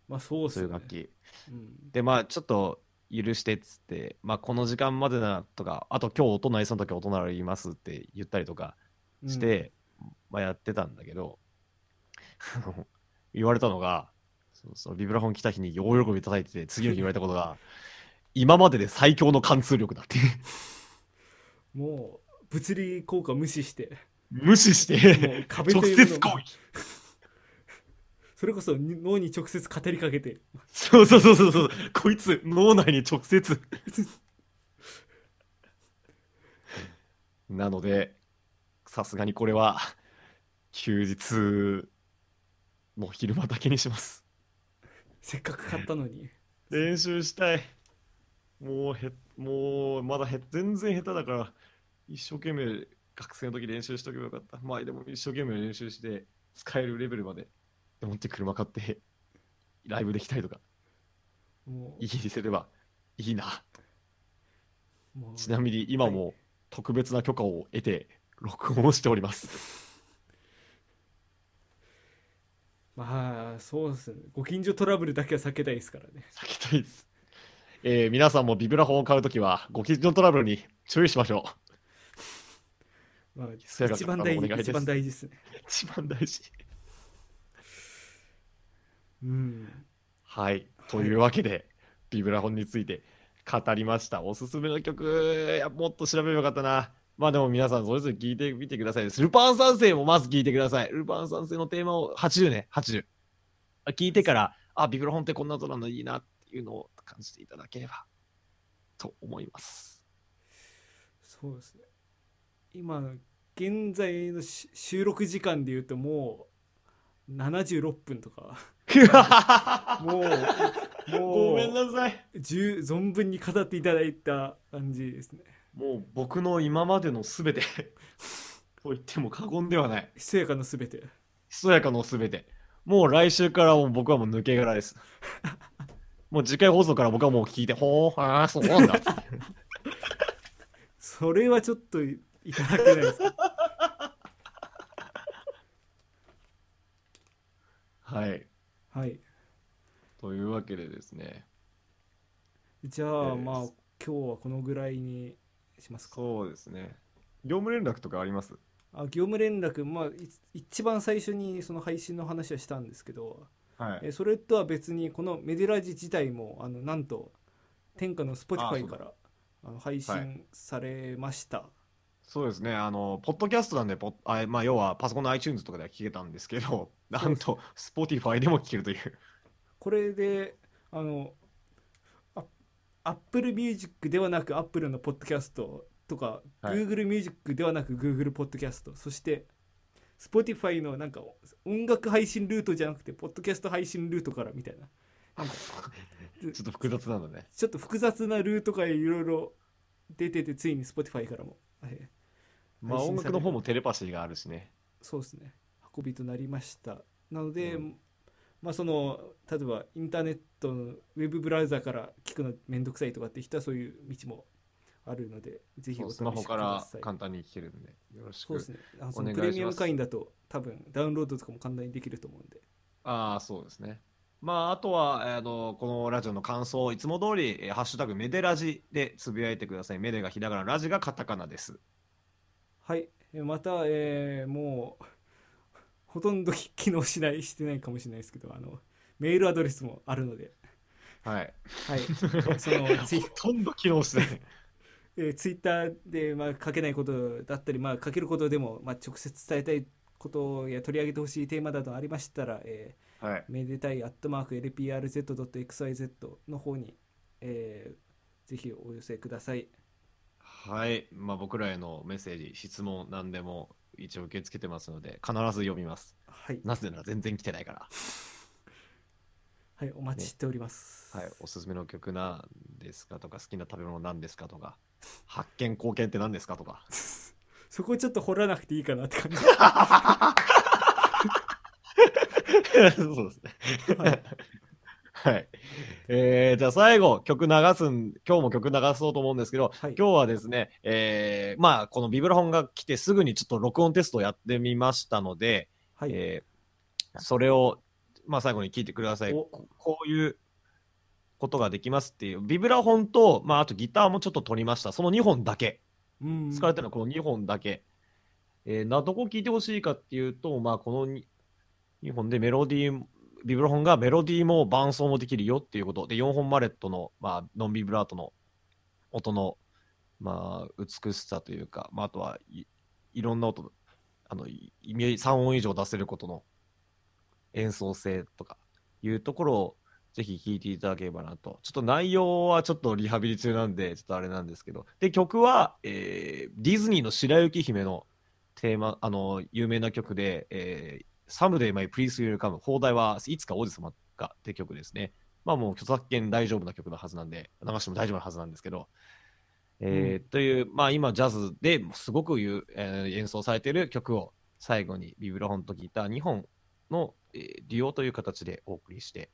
まあそうね。そういう楽器。うん。で、まあ、ちょっと許してっつって、まあ、この時間までだとか、あと今日音鳴りそうな時は音鳴りますって言ったりとかして、まあ、やってたんだけど、言われたのが、そうそうビブラフォン来た日に大喜び叩いてて、次の日言われたことが、今までで最強の貫通力だって。もう物理効果無視して無視しもて直接攻撃。それこそ脳に直接語りかけてそうそうそうそうそう。こいつ、脳内に直接。なので、さすがにこれは、休日の昼間だけにします。せっかく買ったのに練習したい。もうへ、もう、まだへ、全然下手だから、一生懸命学生の時練習しとけばよかった。まあでも一生懸命練習して、使えるレベルまで、思って車買って、ライブできたりとか、もいいにすればいいな。うもうちなみに今も特別な許可を得て、録音をしております。まあそうですねご近所トラブルだけは避けたいですからね避けたいです。えー皆さんもビブラフォンを買うときは、ご近所トラブルに注意しましょう。まあ 一番大事一番大事ですね一番大事。うんはい。というわけで、ビブラフォンについて語りました。おすすめの曲、いやもっと調べればよかったな。まあでも皆さんそれぞれ聞いてみてください。ルパン三世もまず聞いてください。ルパン三世のテーマを80ね、80。あ聞いてから、あ、ビブラフォンってこんな音なのいいなっていうのを感じていただければと思います。そうですね今現在のし収録時間で言うともう76分とかもうもうごめんなさい。十存分に語っていただいた感じですねもう僕の今までのすべてと言っても過言ではない。ひそやかのすべてひそやかのすべて。もう来週からもう僕はもう抜け殻です。もう次回放送から僕はもう聞いて、ほー、ああ、そうなんだ。それはちょっといいただけないですはい。はいというわけでですね。じゃあ、えーまあ今日はこのぐらいにしますかそうですね。業務連絡とかあります？あ業務連絡まあい一番最初にその配信の話はしたんですけどはい。えそれとは別にこのメデラジ自体もあのなんと天下の Spotify あからあの配信されました、そうですね。あの、ポッドキャストなんで、ポッあまあ、要はパソコンの iTunes とかでは聞けたんですけど、なんと、Spotify でも聞けるという。これであのあ Apple Music ではなく Apple のポッドキャストとか、はい。Google Music ではなく Google ポッドキャストそして Spotify のなんか音楽配信ルートじゃなくてポッドキャスト配信ルートからみたいな。なんか ちょっと複雑なのね。ちょっと複雑なルートがいろいろ出ててついに Spotify からも、はい。まあ、音楽の方もテレパシーがあるしね。そうですね。運びとなりました。なので、うんまあその例えばインターネットのウェブブラウザから聞くのめんどくさいとかって人はそういう道もあるのでぜひお試しくスマホからださい簡単に聞けるんで、よろしくそうです。ねあのそお願いしますのプレミアム会員だと多分ダウンロードとかも簡単にできると思うんでああ、そうですね。まあ、あとは、あの、このラジオの感想、いつも通り、えーハッシュタグメデラジでつぶやいてください。メデがひらがな、ラジがカタカナです。はいえまた、えーもうほとんど機能しないしてないかもしれないですけどあのメールアドレスもあるのではい。はいその ほとんど機能してない。えー、ツイッターで、まあ、書けないことだったり、まあ、書けることでも、まあ、直接伝えたいことや取り上げてほしいテーマなどありましたら、えはい。ーめでたいアットマーク LPRZ.xyz の方に、えーぜひお寄せください。はい。まあ、僕らへのメッセージ、質問、何でも一応受け付けてますので、必ず読みます。はい、なぜなら全然来てないから。はい、お待ちしております。はい。おすすめの曲なんですかとか、好きな食べ物なんですかとか、発見、貢献って何ですかとか。そこちょっと掘らなくていいかなって感じ。そうですね。はいはい。えー、じゃあ最後、曲流すん、今日も曲流そうと思うんですけど、はい今日はですね、えー、まあ、このビブラフォンが来てすぐにちょっと録音テストをやってみましたので、はい、えーそれを、まあ、最後に聞いてください。おここういうことができますっていう、ビブラフォンと、まあ、あとギターもちょっと取りました。その2本だけ。うん使われてるのはこの2本だけ。えーなどこを聞いてほしいかっていうと、まあ、この 2, 本でメロディービブラフォンがメロディーも伴奏もできるよっていうことで4本マレットの、まあ、ノンビブラートの音の、まあ、美しさというか、まあ、あとはいいろんな音あのい3音以上出せることの演奏性とかいうところをぜひ聴いていただければなと。ちょっと内容はちょっとリハビリ中なんで、ちょっとあれなんですけど。で、曲は、えー、ディズニーの白雪姫のテーマ、あの、有名な曲で、えー、サムデイマイプリースユーカム、放題はいつか王子様がって曲ですね。まあもう著作権大丈夫な曲のはずなんで、流しても大丈夫なはずなんですけど、えー、うん、という、まあ今ジャズですごく言う、えー、演奏されている曲を最後にビブラフォンとギター2本の、えー、デュオという形でお送りして、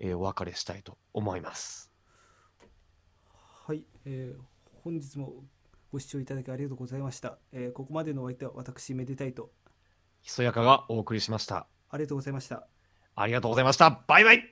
えー、お別れしたいと思います。はい、えー、本日もご視聴いただきありがとうございました。えー、ここまでのお相手は私めでたいとひそやかがお送りしました。ありがとうございました。ありがとうございました。バイバイ